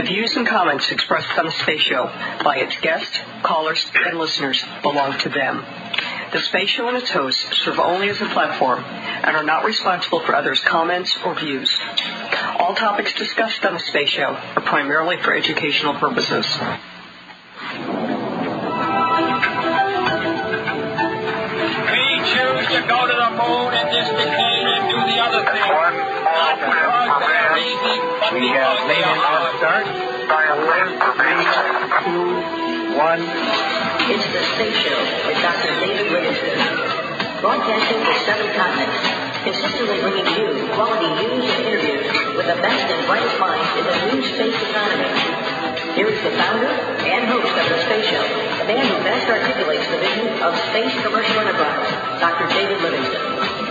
The views and comments expressed on the Space Show by its guests, callers, and listeners belong to them. The Space Show and its hosts serve only as a platform and are not responsible for others' comments or views. All topics discussed on the Space Show are primarily for educational purposes. We choose to go to the moon in this decade and do the other thing. We have made hard. start. Three, two, one. It's the Space Show with Dr. David Livingston. Broadcasting to seven continents, consistently bringing you quality news and interviews with the best and brightest minds in the new space economy. Here is the founder and host of the Space Show, the man who best articulates the vision of space commercial enterprise, Dr. David Livingston.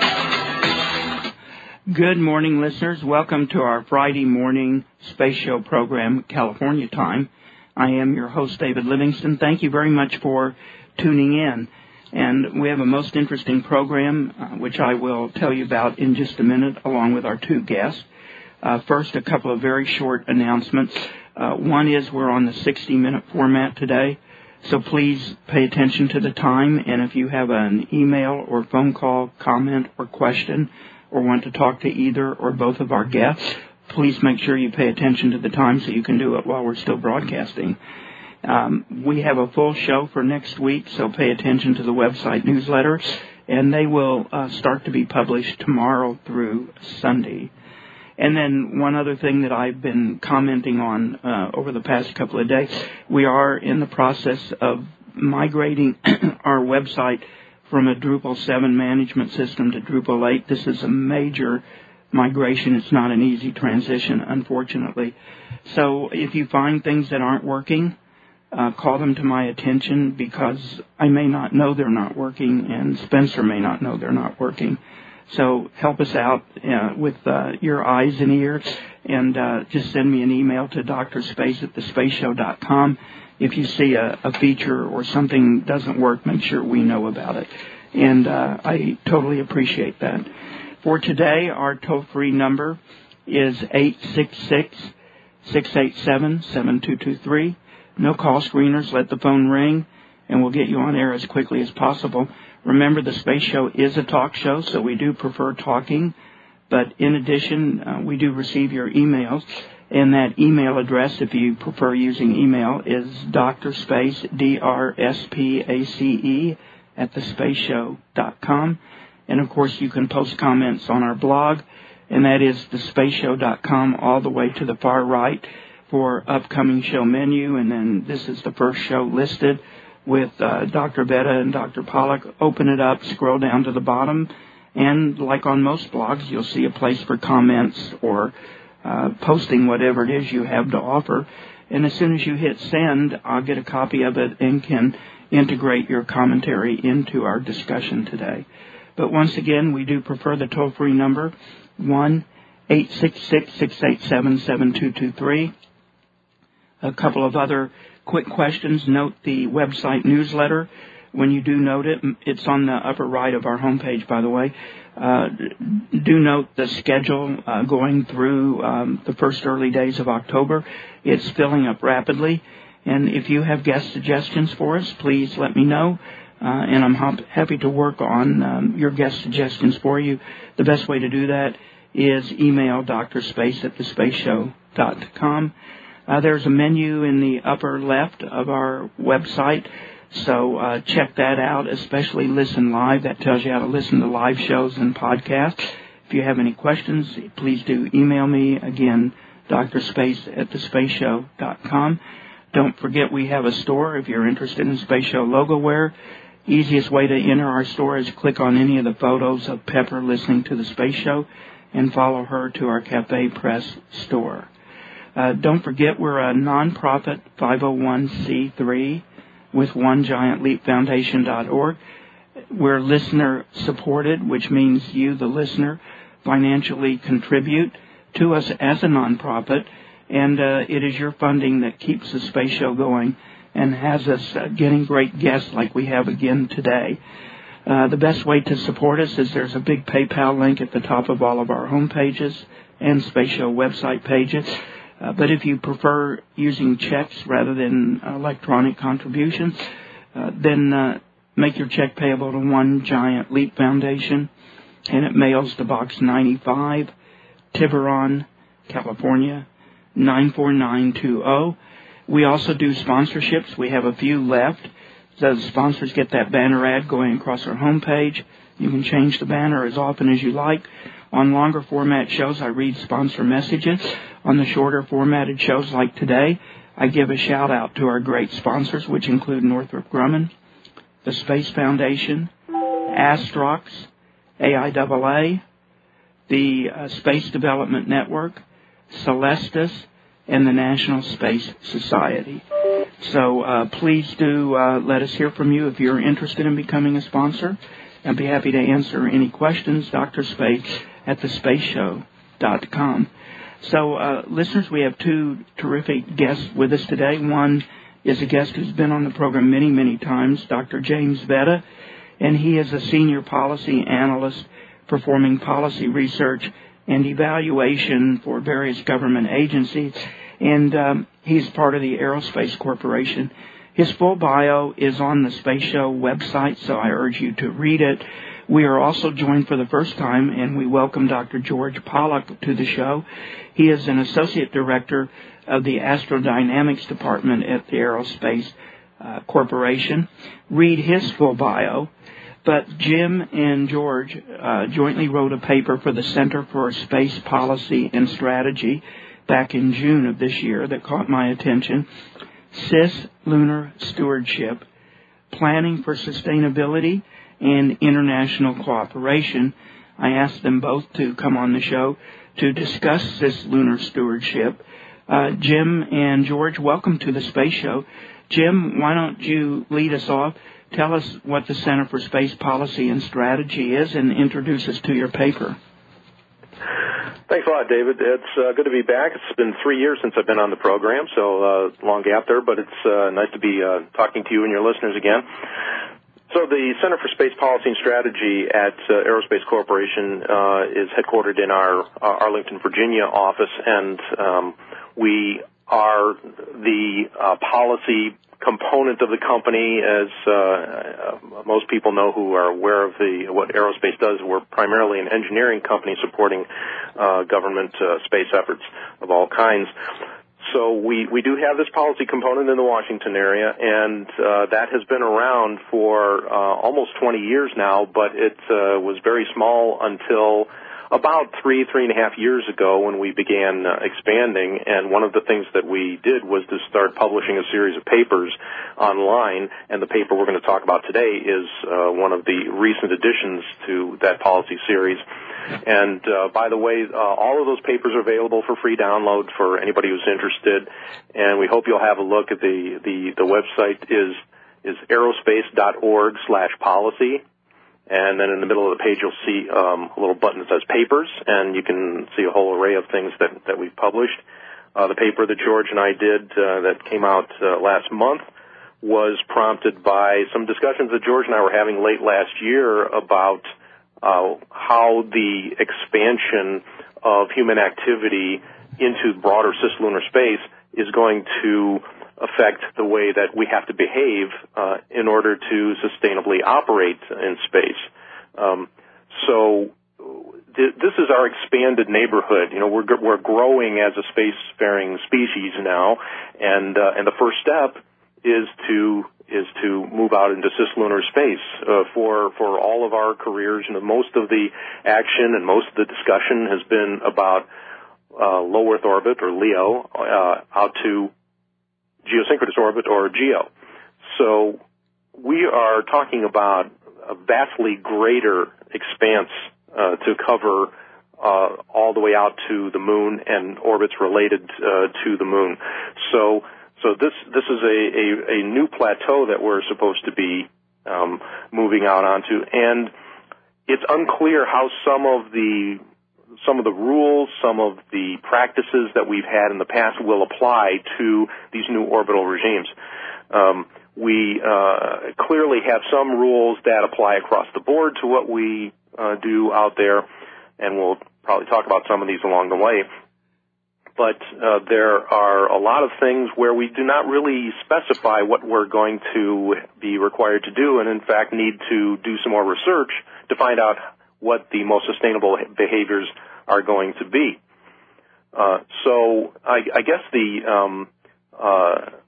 Good morning, listeners. Welcome to our Friday morning space show program, California time. I am your host, David Livingston. Thank you very much for tuning in. And we have a most interesting program, uh, which I will tell you about in just a minute, along with our two guests. Uh, first, a couple of very short announcements. Uh, one is we're on the 60 minute format today. So please pay attention to the time, and if you have an email or phone call, comment, or question, or want to talk to either or both of our guests, please make sure you pay attention to the time so you can do it while we're still broadcasting. Um, we have a full show for next week, so pay attention to the website newsletter, and they will uh, start to be published tomorrow through Sunday. And then one other thing that I've been commenting on uh, over the past couple of days, we are in the process of migrating our website from a Drupal 7 management system to Drupal 8. This is a major migration. It's not an easy transition, unfortunately. So if you find things that aren't working, uh, call them to my attention because I may not know they're not working and Spencer may not know they're not working. So help us out uh, with uh, your eyes and ears and uh, just send me an email to drspace at thespaceshow.com. If you see a, a feature or something doesn't work, make sure we know about it. And uh, I totally appreciate that. For today, our toll-free number is 866 687 7223. No call screeners. Let the phone ring, and we'll get you on air as quickly as possible. Remember, the Space Show is a talk show, so we do prefer talking. But in addition, uh, we do receive your emails, and that email address, if you prefer using email, is drspace, D-R-S-P-A-C-E, at thespaceshow.com. And of course, you can post comments on our blog, and that is thespaceshow.com all the way to the far right for upcoming show menu. And then this is the first show listed with uh, Dr. Vedda and Dr. Pollock. Open it up, scroll down to the bottom, and like on most blogs, you'll see a place for comments or uh, posting whatever it is you have to offer. And as soon as you hit send, I'll get a copy of it and can integrate your commentary into our discussion today. But once again, we do prefer the toll-free number, 1 866 687 7223. A couple of other quick questions. Note the website newsletter. When you do note it, it's on the upper right of our homepage, by the way. Uh, do note the schedule uh, going through um, the first early days of October. It's filling up rapidly. And if you have guest suggestions for us, please let me know. Uh, and I'm happy to work on um, your guest suggestions for you. The best way to do that is email drspace at thespaceshow.com. Uh, there's a menu in the upper left of our website, so uh, check that out, especially Listen Live. That tells you how to listen to live shows and podcasts. If you have any questions, please do email me. Again, drspace at thespaceshow.com. Don't forget we have a store if you're interested in Space Show logo wear. Easiest way to enter our store is click on any of the photos of Pepper listening to the Space Show and follow her to our Cafe Press store. Uh, don't forget we're a nonprofit 501c3 with OneGiantLeapFoundation.org. We're listener supported, which means you, the listener, financially contribute to us as a nonprofit, and uh, it is your funding that keeps the space show going and has us uh, getting great guests like we have again today. Uh, the best way to support us is there's a big PayPal link at the top of all of our home pages and Space Show website pages. Uh, but if you prefer using checks rather than electronic contributions, uh, then uh, make your check payable to One Giant Leap Foundation, and it mails to Box 95, Tiburon, California, 94920. We also do sponsorships. We have a few left. The sponsors get that banner ad going across our homepage. You can change the banner as often as you like. On longer format shows, I read sponsor messages. On the shorter formatted shows like today, I give a shout out to our great sponsors, which include Northrop Grumman, the Space Foundation, Astrox, AIAA, the uh, Space Development Network, Celestis, and the National Space Society. So uh, please do uh, let us hear from you if you're interested in becoming a sponsor. I'd be happy to answer any questions, Dr. Space at thespaceshow.com. So, uh, listeners, we have two terrific guests with us today. One is a guest who's been on the program many, many times, Dr. James Vedda, and he is a senior policy analyst performing policy research and evaluation for various government agencies. And um, he's part of the Aerospace Corporation. His full bio is on the Space Show website, so I urge you to read it. We are also joined for the first time, and we welcome Dr. George Pollock to the show. He is an associate director of the Astrodynamics Department at the Aerospace uh, Corporation. Read his full bio. But Jim and George uh, jointly wrote a paper for the Center for Space Policy and Strategy back in June of this year that caught my attention. CIS Lunar Stewardship, Planning for Sustainability and international cooperation. I asked them both to come on the show to discuss this lunar stewardship. Uh, Jim and George, welcome to the Space Show. Jim, why don't you lead us off? Tell us what the Center for Space Policy and Strategy is and introduce us to your paper. Thanks a lot, David. It's uh, good to be back. It's been three years since I've been on the program, so uh, long gap there, but it's uh, nice to be talking to you and your listeners again. So the Center for Space Policy and Strategy at Aerospace Corporation is headquartered in our Arlington, Virginia office, and um, we are the policy component of the company. As uh, uh, most people know who are aware of the what aerospace does, we're primarily an engineering company supporting government space efforts of all kinds so we, we do have this policy component in the Washington area, and uh, that has been around for uh, almost 20 years now, but it uh, was very small until about three, three and a half years ago when we began uh, expanding. And one of the things that we did was to start publishing a series of papers online. And the paper we're going to talk about today is uh, one of the recent additions to that policy series. And uh, by the way, uh, all of those papers are available for free download for anybody who's interested. And we hope you'll have a look at the the, the website is is aerospace.org slash policy. And then in the middle of the page, you'll see um, a little button that says papers, and you can see a whole array of things that, that we've published. Uh, the paper that George and I did uh, that came out uh, last month was prompted by some discussions that George and I were having late last year about uh, how the expansion of human activity into broader cislunar space is going to affect the way that we have to behave uh, in order to sustainably operate in space. Um, so th- this is our expanded neighborhood. You know, we're we're growing as a spacefaring species now, and uh, and the first step is to is to move out into cislunar space uh, for for all of our careers. You know, most of the action and most of the discussion has been about uh, low Earth orbit or LEO uh, out to geosynchronous orbit or GEO. So we are talking about a vastly greater expanse uh, to cover uh, all the way out to the moon and orbits related uh, to the moon. So so this this is a, a, a new plateau that we're supposed to be um, moving out onto, and it's unclear how some of the some of the rules, some of the practices that we've had in the past will apply to these new orbital regimes. Um, we uh, clearly have some rules that apply across the board to what we uh, do out there, and we'll probably talk about some of these along the way. but uh, there are a lot of things where we do not really specify what we're going to be required to do, and in fact need to do some more research to find out what the most sustainable behaviors are going to be. Uh, so I, I, guess the, um, uh,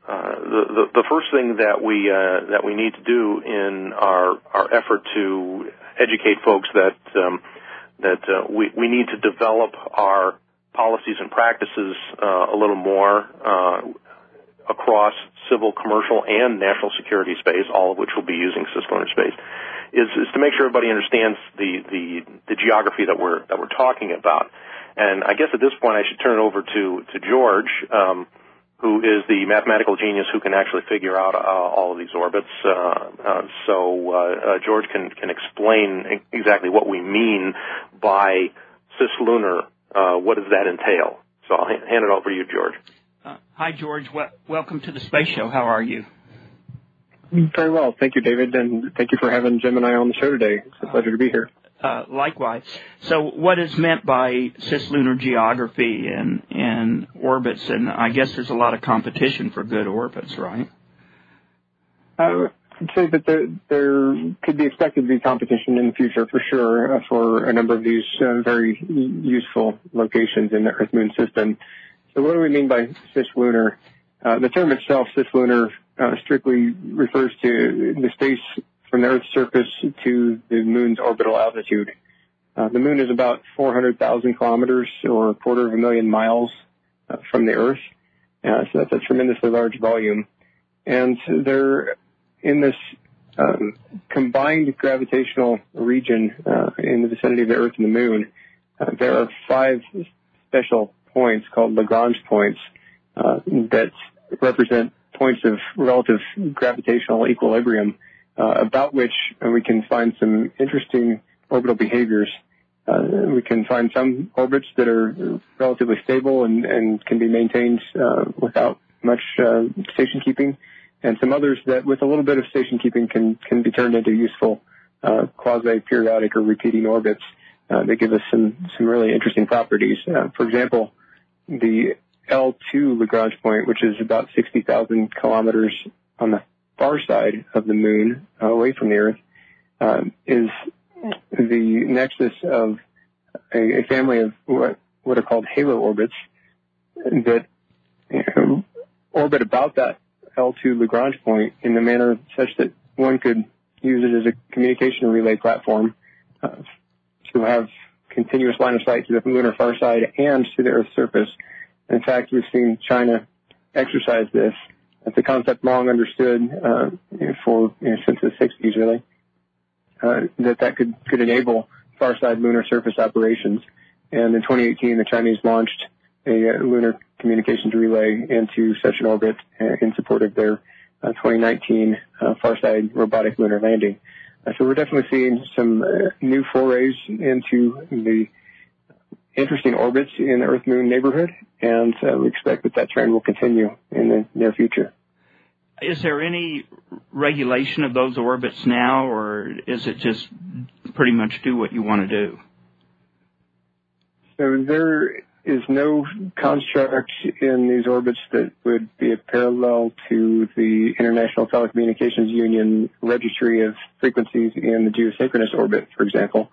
uh, the, the first thing that we uh, that we need to do in our our effort to educate folks that um, that uh, we we need to develop our policies and practices a little more across civil, commercial, and national security space, all of which will be using cislunar space, is, is to make sure everybody understands the, the, the geography that we're that we're talking about. And I guess at this point I should turn it over to to George, um, who is the mathematical genius who can actually figure out uh, all of these orbits. Uh, uh, so uh, uh, George can can explain exactly what we mean by cislunar uh, what does that entail? So I'll hand it over to you, George. Uh, hi, George. welcome to the Space Show. How are you? Very well. Thank you, David, and thank you for having Jim and I on the show today. It's a pleasure to be here. Uh, likewise. So, what is meant by cislunar geography and, and orbits? And I guess there's a lot of competition for good orbits, right? Uh, I'd say that there, there could be expected to be competition in the future for sure uh, for a number of these uh, very useful locations in the Earth Moon system. So what do we mean by cislunar? Uh, the term itself, cislunar, uh, strictly refers to the space from the Earth's surface to the Moon's orbital altitude. Uh, the Moon is about 400,000 kilometers or a quarter of a million miles from the Earth. so that's a tremendously large volume. And there in this um, combined gravitational region in the vicinity of the Earth and the Moon, there are five special points called Lagrange points uh, that represent points of relative gravitational equilibrium, uh, about which we can find some interesting orbital behaviors. Uh, we can find some orbits that are relatively stable and, and can be maintained uh, without much station keeping and some others that with a little bit of station keeping can, can be turned into useful uh, quasi-periodic or repeating orbits uh, that give us some, some really interesting properties. Uh, for example, the L2 Lagrange point, which is about 60,000 kilometers on the far side of the moon, uh, away from the Earth, uh, is the nexus of a, a, family of what, what are called halo orbits that you know, orbit about that L2 Lagrange point in a manner such that one could use it as a communication relay platform uh, to have continuous line of sight to the lunar far side and to the Earth's surface. In fact, we've seen China exercise this. It's a concept long understood uh, for you know, since the 60s, really, uh, that that could could enable far side lunar surface operations. And in 2018, the Chinese launched a uh, lunar communications relay into such an orbit uh, in support of their uh, 2019 Farside robotic lunar landing. So we're definitely seeing some new forays into the interesting orbits in the Earth Moon neighborhood, and uh, we expect that that trend will continue in the near future. Is there any regulation of those orbits now, or is it just pretty much do what you want to do? So there is no construct in these orbits that would be a parallel to the International Telecommunications Union registry of frequencies in the geosynchronous orbit, for example,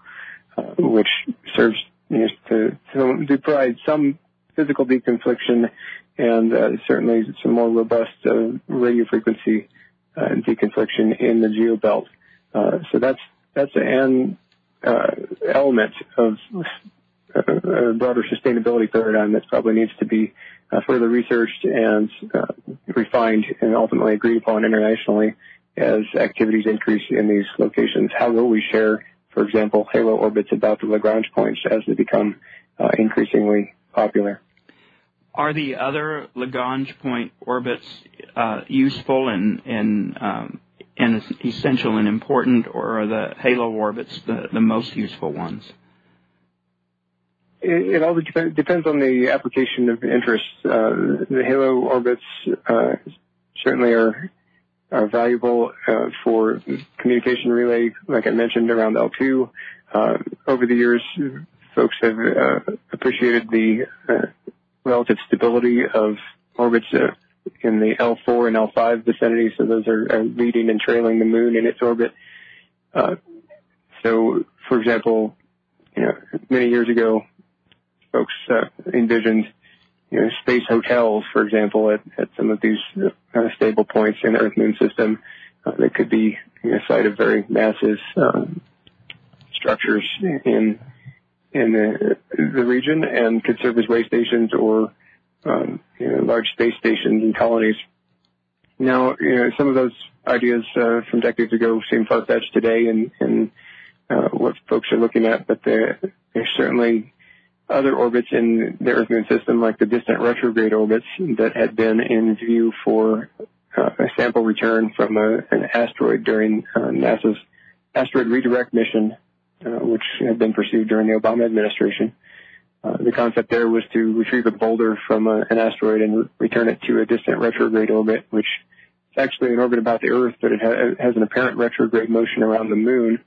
uh, which serves you know, to, to, to, provide some physical deconfliction and uh, certainly some more robust uh, radio frequency uh, deconfliction in the geobelt. Uh, so that's that's an uh, element of a, broader sustainability paradigm that probably needs to be uh, further researched and uh, refined and ultimately agreed upon internationally as activities increase in these locations. How will we share, for example, halo orbits about the Lagrange points as they become uh, increasingly popular? Are the other Lagrange point orbits uh, useful um, and essential and important, or are the halo orbits the most useful ones? It, all dep- depends on the application of interest. Uh, the halo orbits uh, certainly are valuable uh, for communication relay, like I mentioned around L2. Uh, over the years, folks have appreciated the relative stability of orbits in the L4 and L5 vicinity. So those are, leading and trailing the moon in its orbit. So, for example, you know, many years ago, folks uh, envisioned space hotels, for example, at, some of these uh, stable points in the Earth-Moon system uh, that could be know, site of very massive um, structures in in the, region and could serve as way stations or um, large space stations and colonies. Now, some of those ideas from decades ago seem far-fetched today uh, what folks are looking at, but they're certainly other orbits in the Earth-Moon system, like the distant retrograde orbits, that had been in view for uh, a sample return from a, an asteroid during uh, NASA's asteroid redirect mission, uh, which had been pursued during the Obama administration. Uh, the concept there was to retrieve a boulder from a, an asteroid and re- return it to a distant retrograde orbit, which is actually an orbit about the Earth, but it ha- has an apparent retrograde motion around the Moon.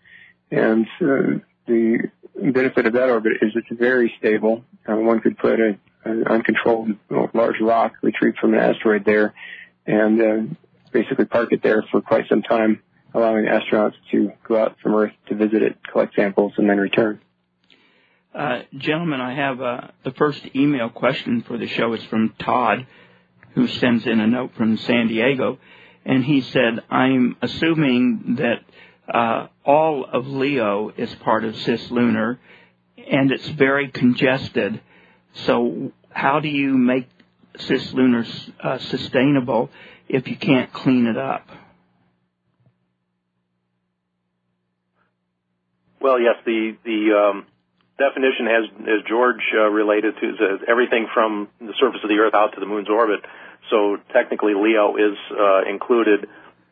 And uh, the benefit of that orbit is it's very stable. Uh, one could put an uncontrolled large rock retrieved from an asteroid there and uh, basically park it there for quite some time, allowing astronauts to go out from Earth to visit it, collect samples, and then return. Uh, gentlemen, I have uh, the first email question for the show is from Todd, who sends in a note from San Diego, and he said, "I'm assuming that uh, all of LEO is part of cislunar, and it's very congested. So, how do you make cislunar uh, sustainable if you can't clean it up?" Well, yes, the the um, definition has, as George uh, related to, is everything from the surface of the Earth out to the Moon's orbit. So technically, LEO is uh, included.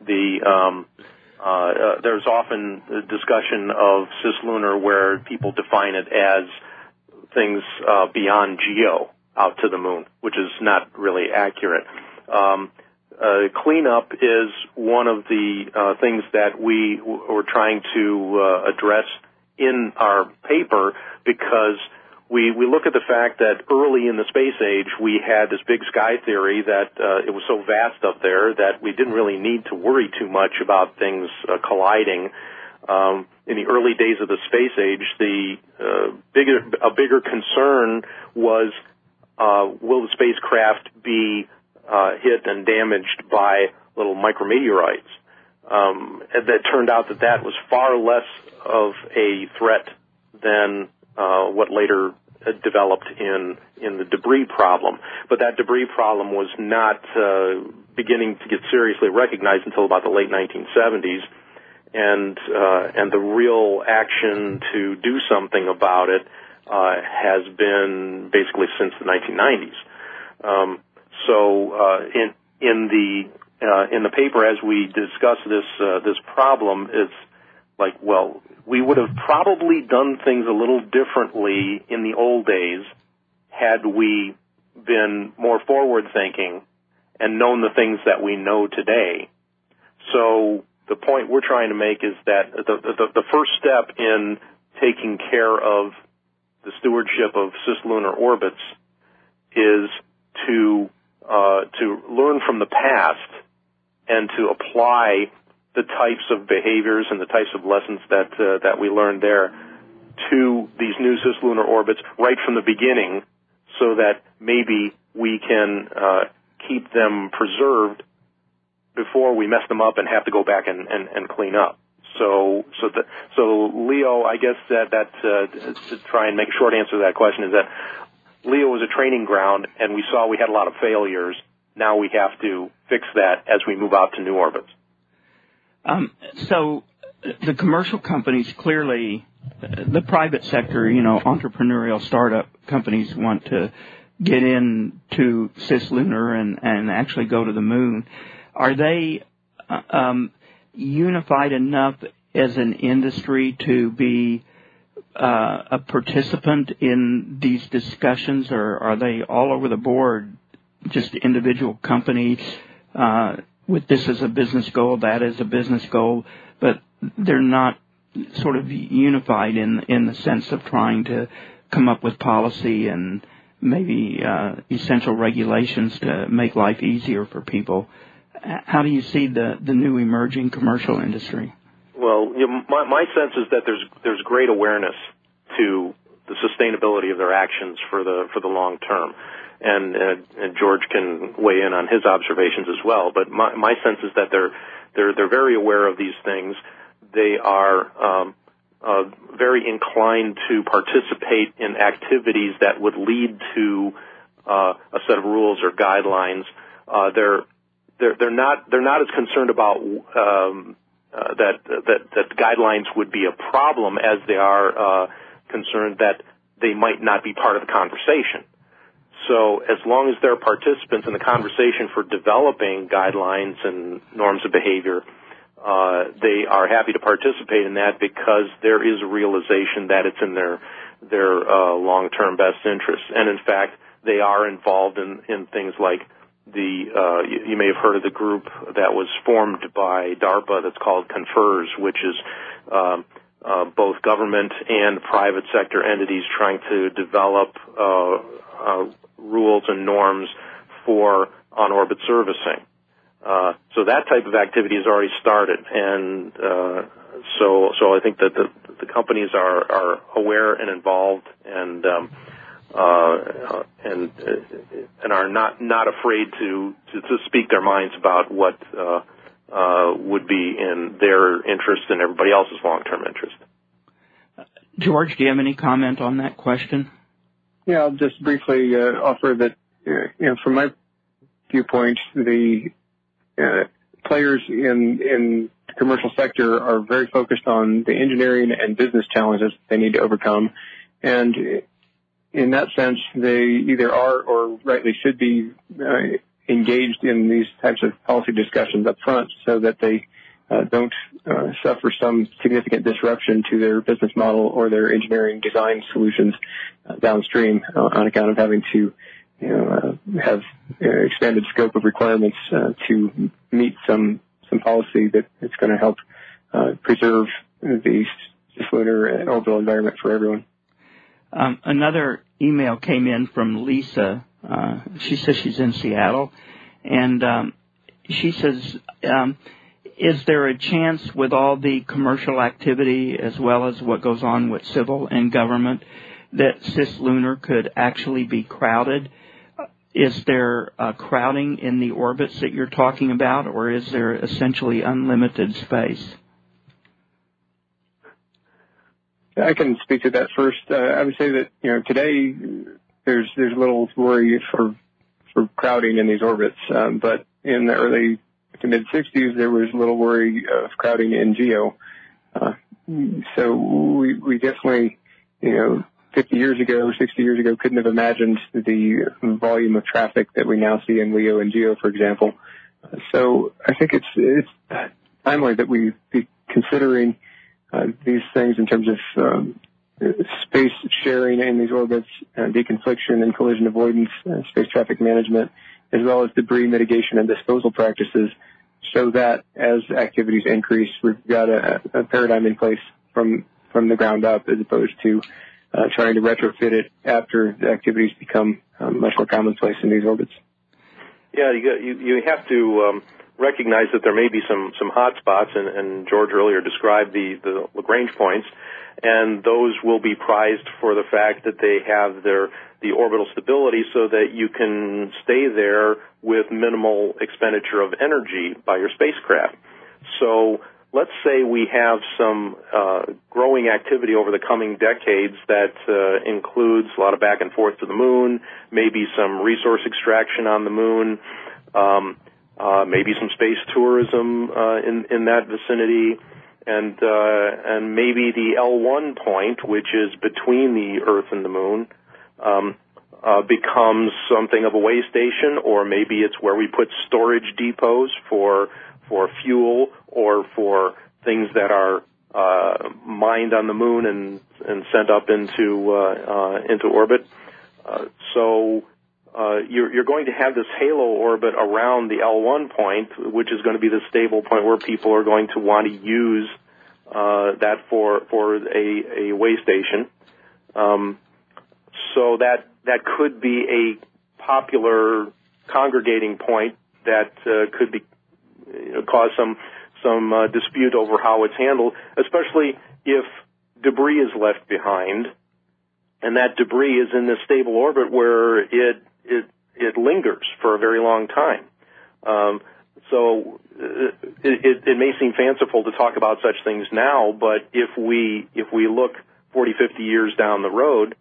The um, uh, uh, there's often a discussion of cislunar where people define it as things uh, beyond geo out to the moon, which is not really accurate. Um, uh, cleanup is one of the uh, things that we w- were trying to address in our paper because we, we look at the fact that early in the space age we had this big sky theory that uh, it was so vast up there that we didn't really need to worry too much about things uh, colliding. Um, in the early days of the space age, the uh, bigger a bigger concern was uh, will the spacecraft be uh, hit and damaged by little micrometeorites? Um, and it turned out that that was far less of a threat than uh, what later uh, developed in in the debris problem. But that debris problem was not uh, beginning to get seriously recognized until about the late 1970s, and uh, and the real action to do something about it uh, has been basically since the 1990s. Um, so uh, in in the uh, in the paper as we discuss this this problem, it's like well we would have probably done things a little differently in the old days had we been more forward thinking and known the things that we know today. So the point we're trying to make is that the, the, the first step in taking care of the stewardship of cislunar orbits is to uh, to learn from the past and to apply the types of behaviors and the types of lessons that uh, that we learned there to these new cislunar orbits right from the beginning, so that maybe we can uh, keep them preserved before we mess them up and have to go back and, and, and clean up. So so the, so LEO, I guess that that uh, to try and make a short answer to that question is that LEO was a training ground, and we saw we had a lot of failures. Now we have to fix that as we move out to new orbits. Um, so the commercial companies clearly, the private sector, you know, entrepreneurial startup companies want to get into cislunar and, and actually go to the moon. Are they uh, um, unified enough as an industry to be uh, a participant in these discussions, or are they all over the board, just individual companies uh, with this as a business goal, that as a business goal, but they're not sort of unified in in the sense of trying to come up with policy and maybe uh, essential regulations to make life easier for people. How do you see the the new emerging commercial industry? Well, you know, my, my sense is that there's there's great awareness to the sustainability of their actions for the for the long term. And, uh, and George can weigh in on his observations as well. But my, my sense is that they're they're they're very aware of these things. They are um, uh, very inclined to participate in activities that would lead to uh, a set of rules or guidelines. Uh, they're they're they're not they're not as concerned about um, uh, that that that guidelines would be a problem as they are uh, concerned that they might not be part of the conversation. So as long as they're participants in the conversation for developing guidelines and norms of behavior, uh, they are happy to participate in that because there is a realization that it's in their their uh, long-term best interest. And in fact, they are involved in in things like the uh, you, you may have heard of the group that was formed by DARPA that's called CONFERS, which is um, uh, both government and private sector entities trying to develop uh, uh, rules and norms for on-orbit servicing. Uh, so that type of activity has already started, and uh, so so I think that the, the companies are are aware and involved, and um, uh, and uh, and are not not afraid to, to to speak their minds about what uh, uh, would be in their interest and everybody else's long term interest. George, do you have any comment on that question? Yeah, I'll just briefly uh, offer that, uh, you know, from my viewpoint, the uh, players in the commercial sector are very focused on the engineering and business challenges they need to overcome, and in that sense, they either are or rightly should be engaged in these types of policy discussions up front, so that they don't uh, suffer some significant disruption to their business model or their engineering design solutions uh, downstream uh, on account of having to you know, uh, have uh, expanded scope of requirements to meet some some policy that is going to help preserve the cislunar orbital environment for everyone. Um, another email came in from Lisa. she says she's in Seattle, and um, she says um, is there a chance with all the commercial activity as well as what goes on with civil and government that cislunar could actually be crowded? Is there uh, crowding in the orbits that you're talking about, or is there essentially unlimited space? I can speak to that first. Uh, I would say that you know today there's there's little worry for for crowding in these orbits, um, but in the early to mid 60s, there was little worry of crowding in geo. Uh, so we, we definitely, you know, 50 years ago, 60 years ago, couldn't have imagined the volume of traffic that we now see in LEO and GEO, for example. So I think it's it's timely that we be considering uh, these things in terms of um, space sharing in these orbits, uh, deconfliction and collision avoidance, uh, space traffic management, as well as debris mitigation and disposal practices so that as activities increase, we've got a, a paradigm in place from, from the ground up as opposed to uh, trying to retrofit it after the activities become um, much more commonplace in these orbits. Yeah, you, you, you have to um, recognize that there may be some, some hot spots, and, and George earlier described the, the Lagrange points, and those will be prized for the fact that they have their the orbital stability so that you can stay there with minimal expenditure of energy by your spacecraft. So let's say we have some uh, growing activity over the coming decades that uh, includes a lot of back and forth to the moon, maybe some resource extraction on the moon, um, uh, maybe some space tourism uh, in in that vicinity, and uh, and maybe the L1 point, which is between the Earth and the Moon um, uh, becomes something of a way station, or maybe it's where we put storage depots for for fuel or for things that are uh, mined on the moon and and sent up into uh, uh, into orbit. Uh, so uh, you're, you're going to have this halo orbit around the L1 point, which is going to be the stable point where people are going to want to use uh, that for for a, a way station. Um, so that that could be a popular congregating point that uh, could be you know, cause some some uh, dispute over how it's handled, especially if debris is left behind, and that debris is in this stable orbit where it it it lingers for a very long time. Um, so uh, it, it, it may seem fanciful to talk about such things now, but if we if we look 40, 50 years down the road,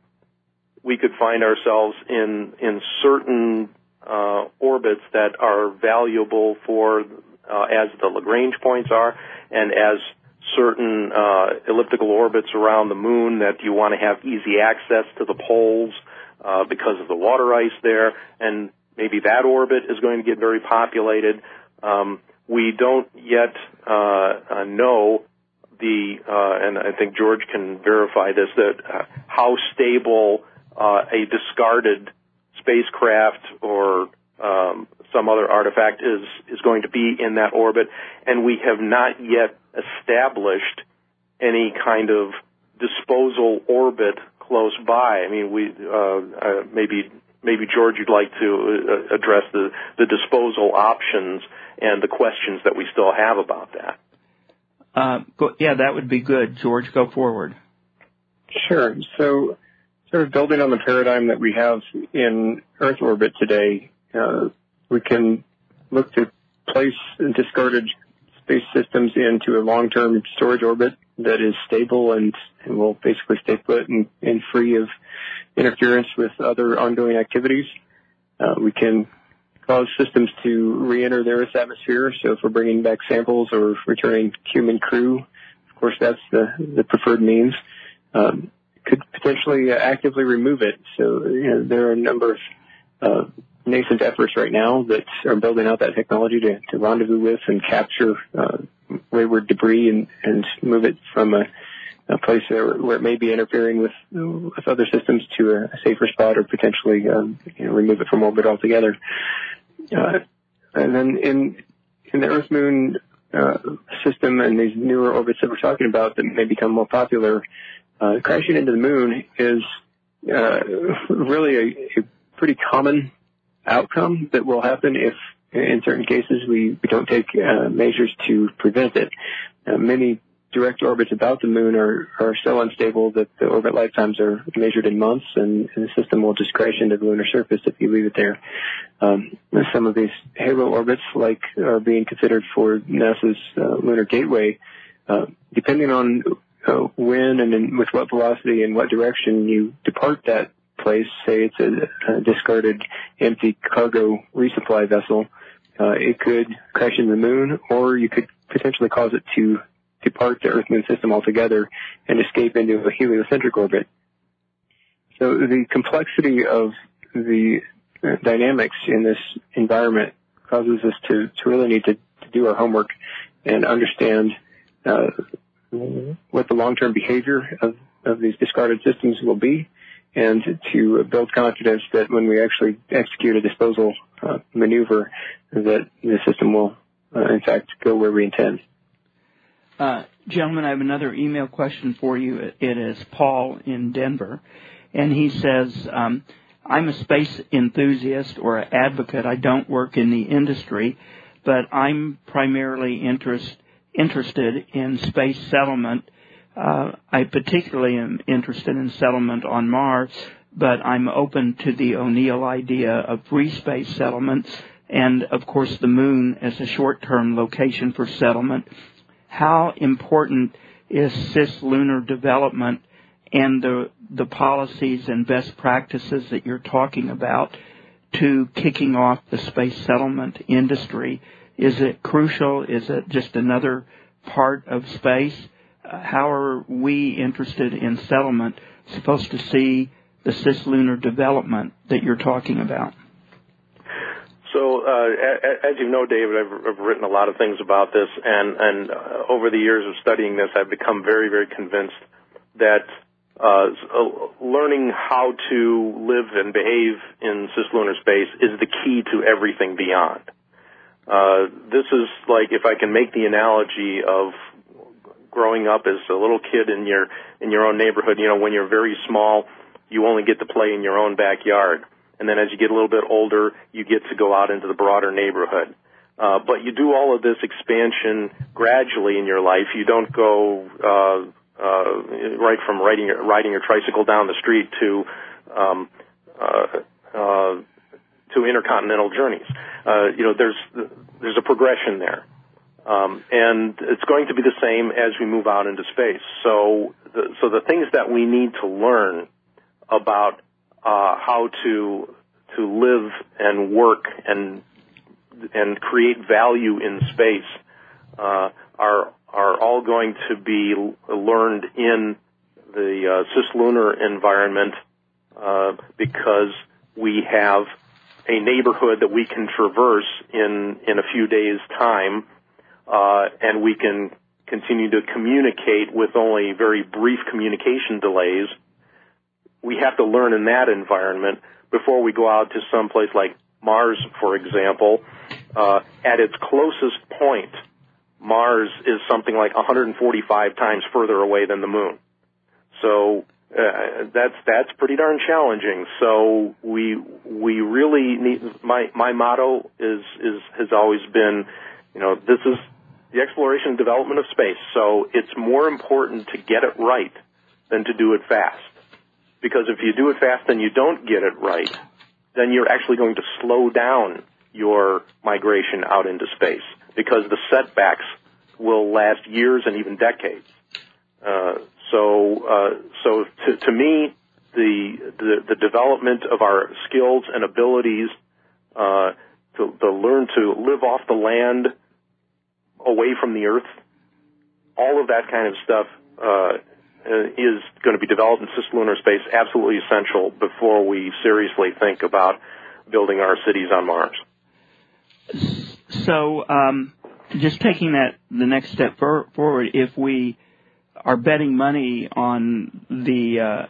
we could find ourselves in in certain uh, orbits that are valuable for uh, as the Lagrange points are, and as certain uh, elliptical orbits around the moon that you want to have easy access to the poles uh, because of the water ice there, and maybe that orbit is going to get very populated. Um, we don't yet uh, uh, know the, uh, and I think George can verify this, that uh, how stable uh, a discarded spacecraft or um, some other artifact is is going to be in that orbit, and we have not yet established any kind of disposal orbit close by. I mean, we uh, uh, maybe maybe George, you'd like to uh, address the the disposal options and the questions that we still have about that. Uh, go, yeah, that would be good. George, go forward. Sure. So, sort of building on the paradigm that we have in Earth orbit today, uh, we can look to place discarded space systems into a long-term storage orbit that is stable and, and will basically stay put and, and free of interference with other ongoing activities. Uh, we can cause systems to re-enter the Earth's atmosphere. So if we're bringing back samples or returning human crew, of course that's the, the preferred means. Um, could potentially uh, actively remove it. So you know, there are a number of uh, nascent efforts right now that are building out that technology to, to rendezvous with and capture uh, wayward debris and, and move it from a, a place where, where it may be interfering with with other systems to a, a safer spot or potentially um, you know, remove it from orbit altogether. Uh, and then in in the Earth Moon uh, system and these newer orbits that we're talking about that may become more popular, uh, crashing into the moon is uh, really a, a pretty common outcome that will happen if in certain cases we, we don't take uh, measures to prevent it. Uh, many direct orbits about the moon are, are so unstable that the orbit lifetimes are measured in months and, and the system will just crash into the lunar surface if you leave it there. Um, some of these halo orbits like are being considered for NASA's uh, lunar gateway, uh, depending on uh, when and in, with what velocity and what direction you depart that place, say it's a, a discarded empty cargo resupply vessel, it could crash into the moon, or you could potentially cause it to depart the Earth-Moon system altogether and escape into a heliocentric orbit. So the complexity of the uh, dynamics in this environment causes us to, to really need to, to do our homework and understand uh, what the long-term behavior of, of these discarded systems will be and to build confidence that when we actually execute a disposal uh, maneuver, that the system will, uh, in fact, go where we intend. Uh, gentlemen, I have another email question for you. It is Paul in Denver, and he says, um, "I'm a space enthusiast or an advocate. I don't work in the industry, but I'm primarily interest, interested in space settlement." Uh, I particularly am interested in settlement on Mars, but I'm open to the O'Neill idea of free space settlements and of course the moon as a short-term location for settlement. How important is cislunar development and the, the policies and best practices that you're talking about to kicking off the space settlement industry? Is it crucial? Is it just another part of space? how are we interested in settlement supposed to see the cislunar development that you're talking about? So, uh, as you know, David, I've, written a lot of things about this, and, and uh, over the years of studying this, I've become very, very convinced that uh, learning how to live and behave in cislunar space is the key to everything beyond. Uh, this is like if I can make the analogy of growing up as a little kid in your in your own neighborhood, you know, when you're very small, you only get to play in your own backyard. And then as you get a little bit older, you get to go out into the broader neighborhood. Uh, but you do all of this expansion gradually in your life. You don't go uh, uh, right from riding your, riding your tricycle down the street to um, uh, uh, to intercontinental journeys. Uh, you know, there's there's a progression there, um, and it's going to be the same as we move out into space. So, the, so the things that we need to learn about uh, how to to live and work and and create value in space uh, are are all going to be learned in the uh, cislunar environment uh, because we have a neighborhood that we can traverse in in a few days' time, uh, and we can continue to communicate with only very brief communication delays. We have to learn in that environment before we go out to some place like Mars, for example. Uh, at its closest point, Mars is something like 145 times further away than the Moon. So uh, that's that's pretty darn challenging. So we we really need. My my motto is is has always been, you know, this is the exploration and development of space. So it's more important to get it right than to do it fast. Because if you do it fast and you don't get it right, then you're actually going to slow down your migration out into space because the setbacks will last years and even decades. Uh, so, uh, so to, to me, the, the, the development of our skills and abilities uh, to, to learn to live off the land, away from the earth, all of that kind of stuff uh, is going to be developed in cislunar space. Absolutely essential before we seriously think about building our cities on Mars. So, um, just taking that the next step for, forward, if we are betting money on the uh,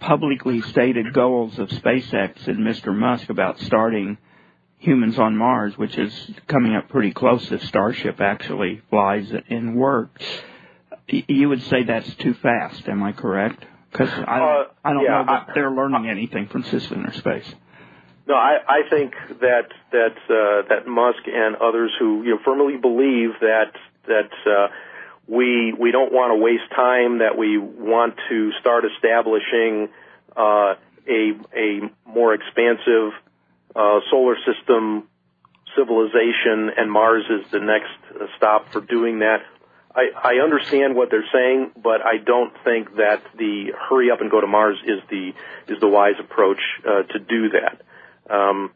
publicly stated goals of SpaceX and Mr. Musk about starting humans on Mars, which is coming up pretty close if Starship actually flies and works, you would say that's too fast. Am I correct? Because I, uh, I don't yeah, know that I, they're learning anything from cislunar space. No, I, I think that that uh, that Musk and others who you know, firmly believe that that uh, we we don't want to waste time, that we want to start establishing uh, a a more expansive uh, solar system civilization, and Mars is the next stop for doing that. I, I understand what they're saying, but I don't think that the hurry up and go to Mars is the is the wise approach uh, to do that um,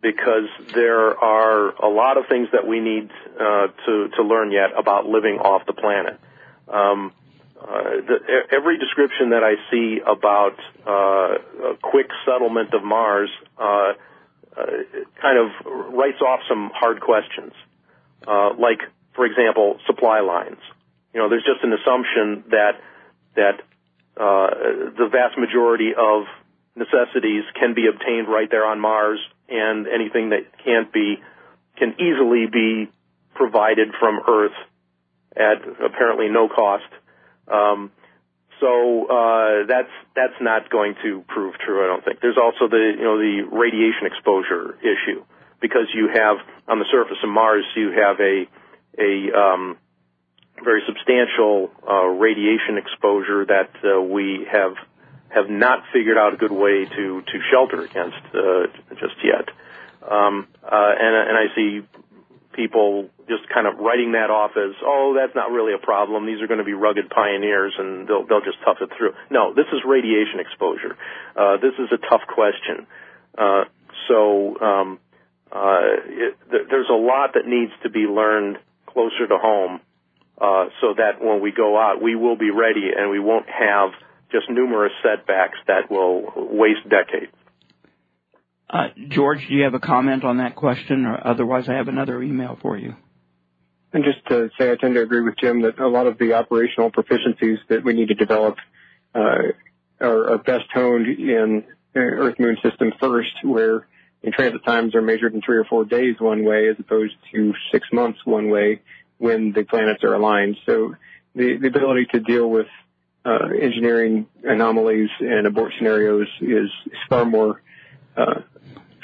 because there are a lot of things that we need uh, to to learn yet about living off the planet. Um, uh, the, every description that I see about uh, a quick settlement of Mars uh, uh, kind of writes off some hard questions, uh, like, for example, supply lines. You know, there's just an assumption that that the vast majority of necessities can be obtained right there on Mars, and anything that can't be can easily be provided from Earth at apparently no cost. Um, so uh, that's that's not going to prove true. I don't think. There's also the you know the radiation exposure issue because you have on the surface of Mars you have a a um, very substantial uh, radiation exposure that uh, we have have not figured out a good way to to shelter against uh, just yet. Um, uh, and and I see people just kind of writing that off as, oh, that's not really a problem. These are going to be rugged pioneers, and they'll they'll just tough it through. No, this is radiation exposure. Uh, this is a tough question. Uh, so um, uh, it, th- there's a lot that needs to be learned closer to home, uh, so that when we go out, we will be ready, and we won't have just numerous setbacks that will waste decades. Uh, George, do you have a comment on that question, or otherwise I have another email for you? And just to say, I tend to agree with Jim that a lot of the operational proficiencies that we need to develop uh, are, are, best honed in Earth Moon system first, where in transit times are measured in three or four days one way as opposed to six months one way when the planets are aligned. So the, the ability to deal with uh, engineering anomalies and abort scenarios is, is far more uh,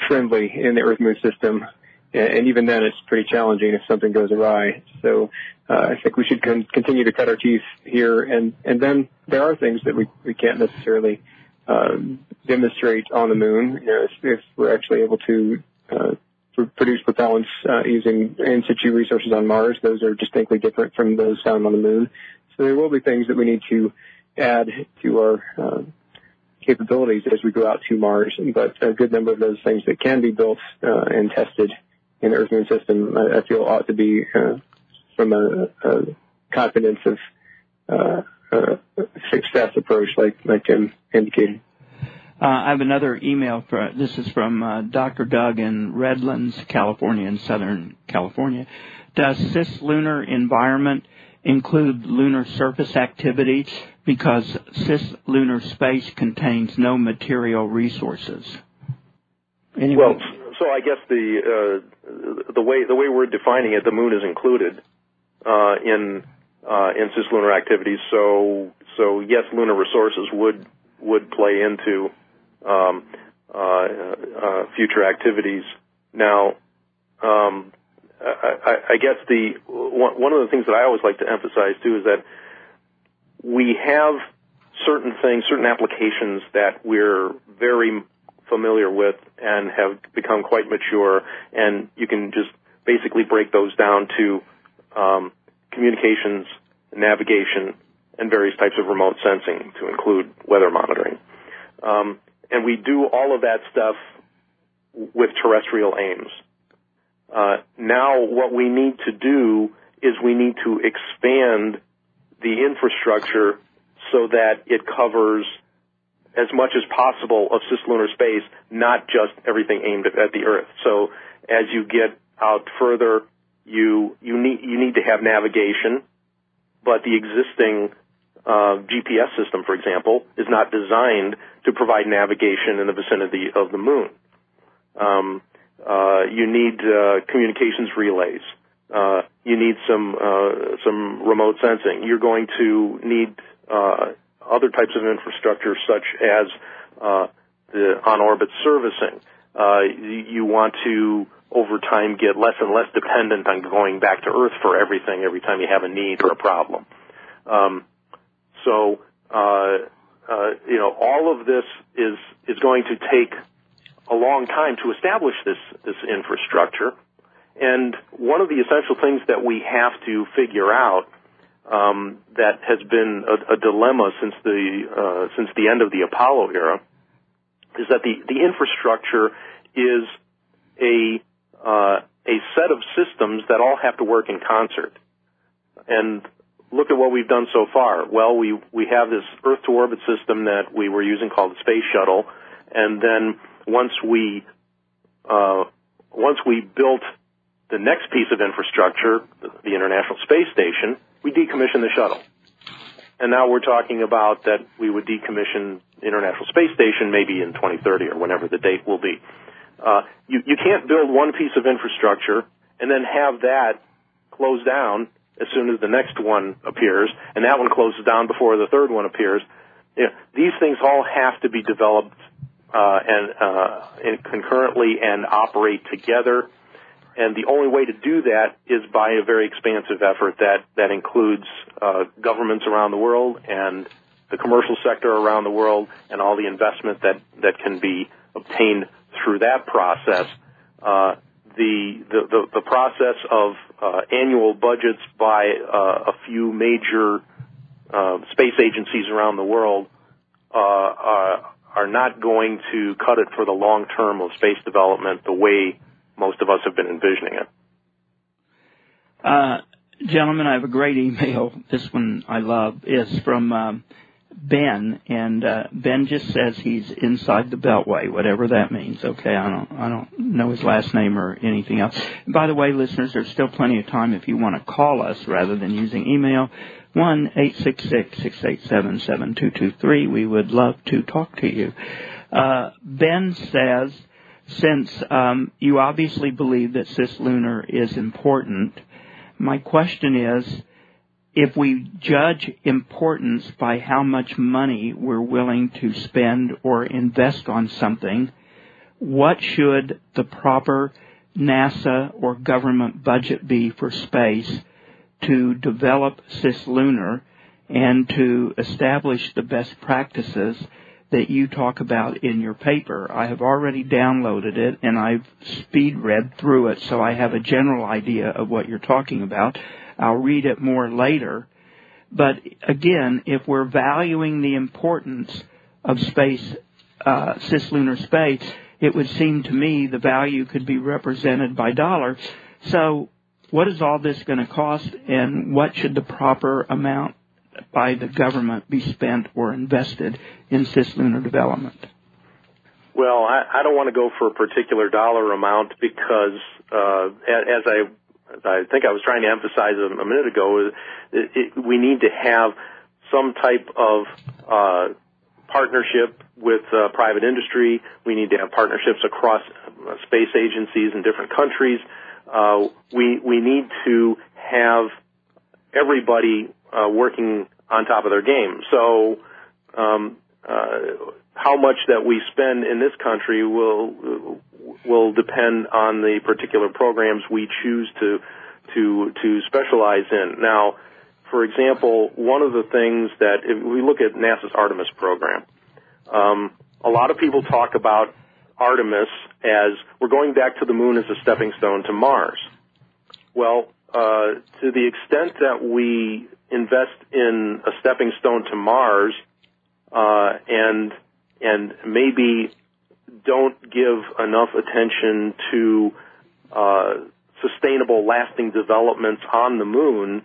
friendly in the Earth Moon system. And even then, it's pretty challenging if something goes awry. So uh, I think we should con- continue to cut our teeth here. And, and then there are things that we, we can't necessarily demonstrate on the moon. You know, if, if we're actually able to uh, produce propellants uh, using in situ resources on Mars, those are distinctly different from those found on the moon. So there will be things that we need to add to our uh, capabilities as we go out to Mars. But a good number of those things that can be built uh, and tested in the Earth Moon system, I, I feel ought to be uh, from a, a confidence of uh, uh, success approach, like like Tim indicated. Uh, I have another email. For, this is from uh, Dr. Doug in Redlands, California, in Southern California. Does cislunar environment include lunar surface activity because cislunar space contains no material resources? Anyway. Well, so I guess the uh, the way the way we're defining it, the moon is included uh, in in cislunar activities. So so yes, lunar resources would would play into um, uh, uh, future activities. Now, um, I, I, guess the one of the things that I always like to emphasize too is that we have certain things, certain applications that we're very familiar with and have become quite mature, and you can just basically break those down to um, communications, navigation, and various types of remote sensing to include weather monitoring. Um, and we do all of that stuff with terrestrial aims. Uh, now what we need to do is we need to expand the infrastructure so that it covers as much as possible of cislunar space, not just everything aimed at, at the Earth. So as you get out further, you you need you need to have navigation, but the existing uh, GPS system, for example, is not designed to provide navigation in the vicinity of the moon. Um, uh, you need uh, communications relays. Uh, you need some uh, some remote sensing. You're going to need uh, other types of infrastructure, such as the on-orbit servicing. You want to over time get less and less dependent on going back to Earth for everything every time you have a need or a problem. Um, so, uh, uh, you know, all of this is is going to take a long time to establish this this infrastructure. And one of the essential things that we have to figure out um, that has been a, a dilemma since the uh, since the end of the Apollo era is that the the infrastructure is a uh, a set of systems that all have to work in concert. And look at what we've done so far. Well, we we have this Earth to orbit system that we were using called the Space Shuttle, and then once we uh, once we built the next piece of infrastructure, the International Space Station, we decommissioned the shuttle. And now we're talking about that we would decommission the International Space Station maybe in 2030 or whenever the date will be. Uh, you, you can't build one piece of infrastructure and then have that close down as soon as the next one appears, and that one closes down before the third one appears. You know, these things all have to be developed uh, and, uh, and concurrently and operate together. And the only way to do that is by a very expansive effort that that includes uh, governments around the world and the commercial sector around the world, and all the investment that that can be obtained through that process. Uh, the, the, the process of uh, annual budgets by uh, a few major uh, space agencies around the world uh, are, are not going to cut it for the long term of space development the way most of us have been envisioning it. Uh, gentlemen, I have a great email. This one I love is from um, Ben, and uh, Ben just says he's inside the Beltway, whatever that means. Okay, I don't, I don't know his last name or anything else. And by the way, listeners, there's still plenty of time if you want to call us rather than using email. One eight six six six eight seven seven two two three. We would love to talk to you. Uh, ben says, since um, you obviously believe that cislunar is important, my question is if we judge importance by how much money we're willing to spend or invest on something, what should the proper NASA or government budget be for space to develop cislunar and to establish the best practices that you talk about in your paper. I have already downloaded it and I've speed read through it so I have a general idea of what you're talking about. I'll read it more later. But again, if we're valuing the importance of space, uh, cislunar space, it would seem to me the value could be represented by dollar. So what is all this going to cost and what should the proper amount by the government be spent or invested in cislunar development? Well, I, I don't want to go for a particular dollar amount because, uh, as I, I think I was trying to emphasize a, a minute ago, it, it, we need to have some type of uh, partnership with uh, private industry. We need to have partnerships across uh, space agencies in different countries. Uh, we we need to have everybody uh, working on top of their game. So, um, uh, how much that we spend in this country will will depend on the particular programs we choose to to to specialize in. Now, for example, one of the things that if we look at NASA's Artemis program, um, a lot of people talk about Artemis as we're going back to the moon as a stepping stone to Mars. Well, uh, to the extent that we invest in a stepping stone to Mars, uh, and and maybe don't give enough attention to uh, sustainable, lasting developments on the moon,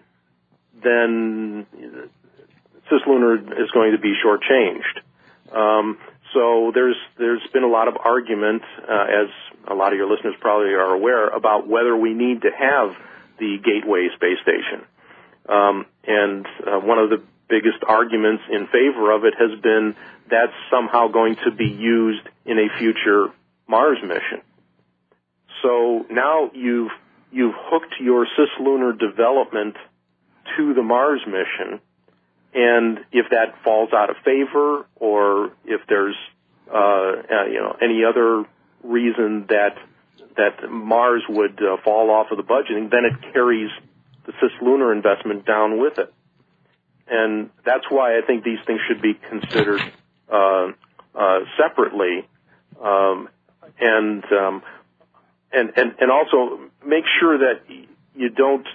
then cislunar is going to be shortchanged. Um, so there's there's been a lot of argument, uh, as a lot of your listeners probably are aware, about whether we need to have the Gateway space station. Um, and uh, one of the biggest arguments in favor of it has been that's somehow going to be used in a future Mars mission. So now you've you've hooked your cislunar development to the Mars mission, and if that falls out of favor, or if there's uh, uh, you know any other reason that that Mars would uh, fall off of the budgeting, then it carries the cislunar investment down with it. And that's why I think these things should be considered separately, um, and, um, and and and also make sure that you don't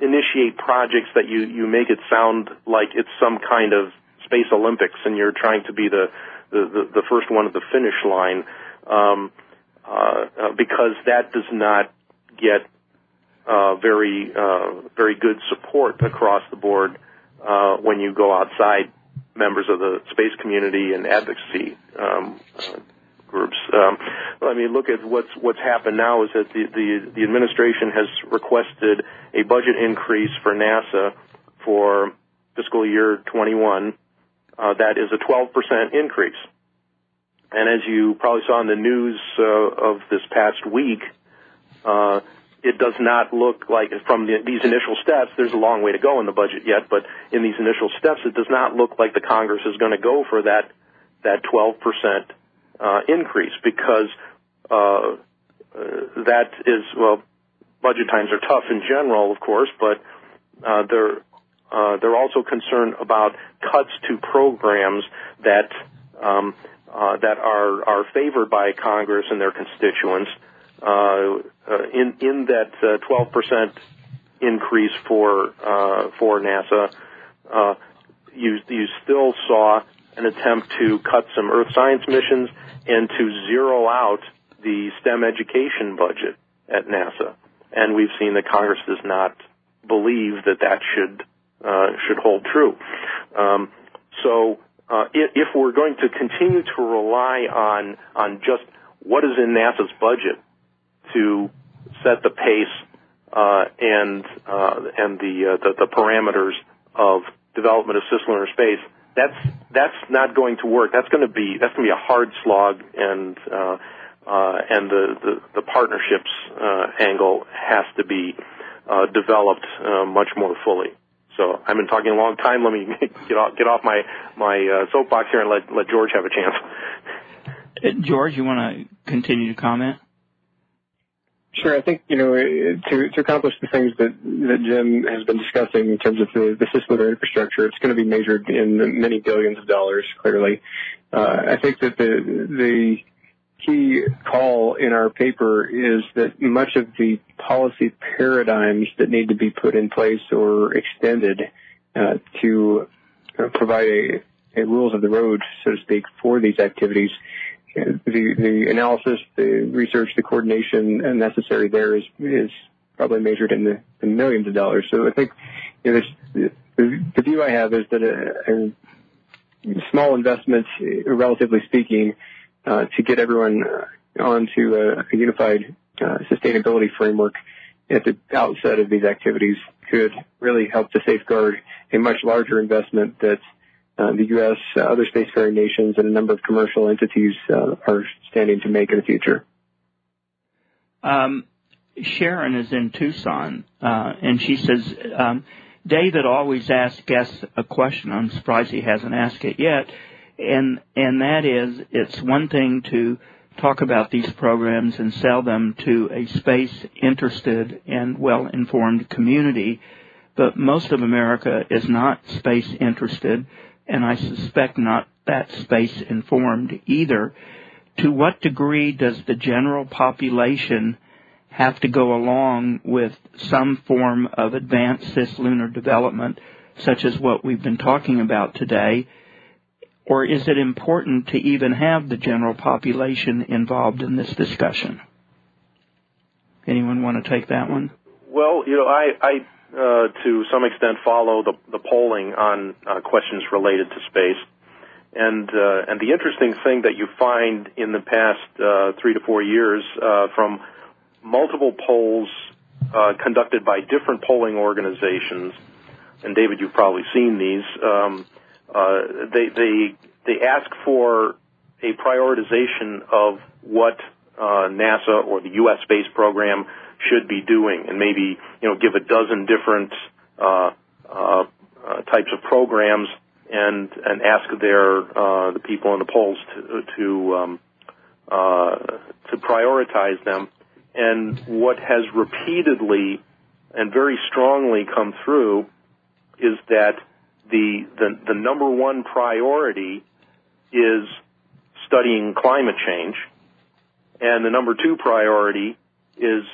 initiate projects that you you make it sound like it's some kind of space Olympics and you're trying to be the the, the, first one at the finish line. Um, uh, uh, because that does not get uh, very uh, very good support across the board uh, when you go outside members of the space community and advocacy um, uh, groups. Um, I mean, look at what's what's happened now is that the, the the administration has requested a budget increase for NASA for fiscal year 21. Uh, that is a 12% increase. And as you probably saw in the news uh, of this past week, uh, it does not look like from the, these initial steps. There's a long way to go in the budget yet, but in these initial steps, it does not look like the Congress is going to go for that that 12 percent uh, increase because uh, uh, that is well, budget times are tough in general, of course, but uh, they're uh, they're also concerned about cuts to programs that um, uh, that are are favored by Congress and their constituents. Uh, in in that uh, 12 percent increase for uh, for NASA, you you still saw an attempt to cut some Earth science missions and to zero out the STEM education budget at NASA. And we've seen that Congress does not believe that that should should hold true. Um, so uh, if we're going to continue to rely on on just what is in NASA's budget to set the pace uh, and uh, and the, uh, the, the parameters of development of cislunar space, that's that's not going to work. That's going to be that's going to be a hard slog, and uh, uh, and the the, the partnerships uh, angle has to be uh, developed much more fully. So I've been talking a long time. Let me get off get off my my uh, soapbox here and let let George have a chance. George, you want to continue to comment? Sure. I think you know to to accomplish the things that Jim has been discussing in terms of the, the cislunar infrastructure, it's going to be measured in many billions of dollars. Clearly, uh, I think that the the key call in our paper is that much of the policy paradigms that need to be put in place or extended uh, to uh, provide a, a, rules of the road, so to speak, for these activities the the analysis, the research, the coordination necessary there is is probably measured in the, millions of dollars. So I think you know, the, view I have is that a, a small investment, relatively speaking, uh, to get everyone onto a, a unified uh, sustainability framework at the outset of these activities could really help to safeguard a much larger investment that's uh, the U.S., uh, other spacefaring nations, and a number of commercial entities uh, are standing to make in the future. Um, Sharon is in Tucson, uh, and she says, um, David always asks guests a question. I'm surprised he hasn't asked it yet. And, and that is, it's one thing to talk about these programs and sell them to a space interested and well informed community, but most of America is not space interested and I suspect not that space informed either. To what degree does the general population have to go along with some form of advanced cislunar development, such as what we've been talking about today? Or is it important to even have the general population involved in this discussion? Anyone want to take that one? Well, you know, I, I uh, to some extent follow the, the polling on uh, questions related to space. And uh, and the interesting thing that you find in the past uh, three to four years uh, from multiple polls uh, conducted by different polling organizations, and David, you've probably seen these. Um, they they they ask for a prioritization of what NASA or the U.S. space program should be doing, and maybe you know give a dozen different uh, uh, uh, types of programs, and and ask their uh, the people in the polls to to um, uh, to prioritize them. And what has repeatedly and very strongly come through is that the the, the number one priority is studying climate change, and the number two priority is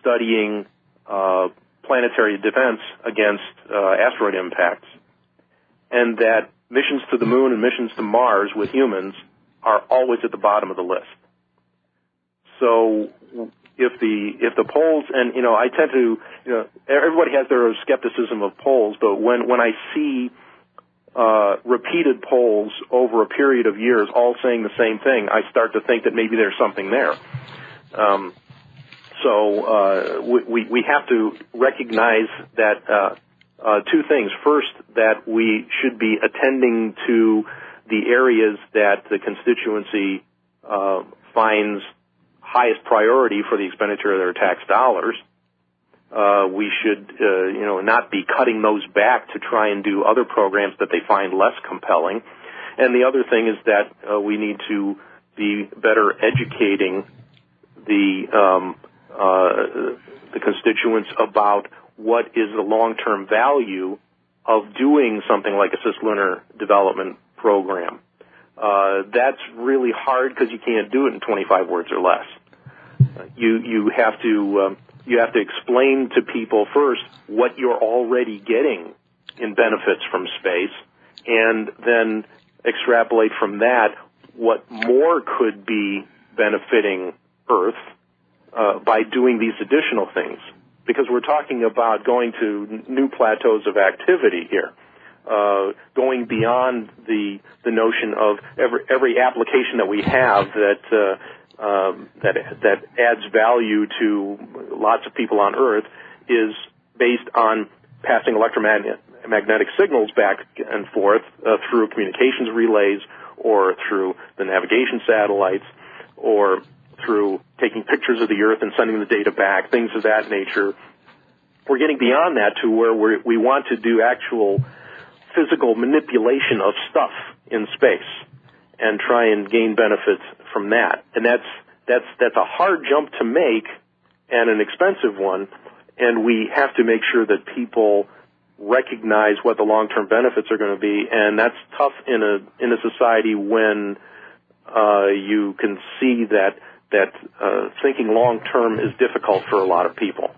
studying uh, planetary defense against uh, asteroid impacts, and that missions to the moon and missions to Mars with humans are always at the bottom of the list. So if the if the polls and you know I tend to you know everybody has their skepticism of polls, but when when I see uh, repeated polls over a period of years all saying the same thing, I start to think that maybe there's something there. Um, so uh, we we have to recognize that uh, uh, two things. First, that we should be attending to the areas that the constituency uh, finds highest priority for the expenditure of their tax dollars. Uh, we should, uh, you know, not be cutting those back to try and do other programs that they find less compelling. And the other thing is that we need to be better educating the um, uh, the constituents about what is the long-term value of doing something like a cislunar development program. Uh, that's really hard because you can't do it in 25 words or less. You you have to um, you have to explain to people first what you're already getting in benefits from space, and then extrapolate from that what more could be benefiting Earth uh, by doing these additional things because we're talking about going to new plateaus of activity here. Uh, going beyond the the notion of every every application that we have that uh, um, that that adds value to lots of people on Earth is based on passing electromagnetic signals back and forth uh, through communications relays or through the navigation satellites or through taking pictures of the Earth and sending the data back, things of that nature. we're getting beyond that to where we want to do actual physical manipulation of stuff in space and try and gain benefits from that. And that's that's that's a hard jump to make and an expensive one. And we have to make sure that people recognize what the long-term benefits are going to be. And that's tough in a in a society when uh, you can see that that uh, thinking long-term is difficult for a lot of people,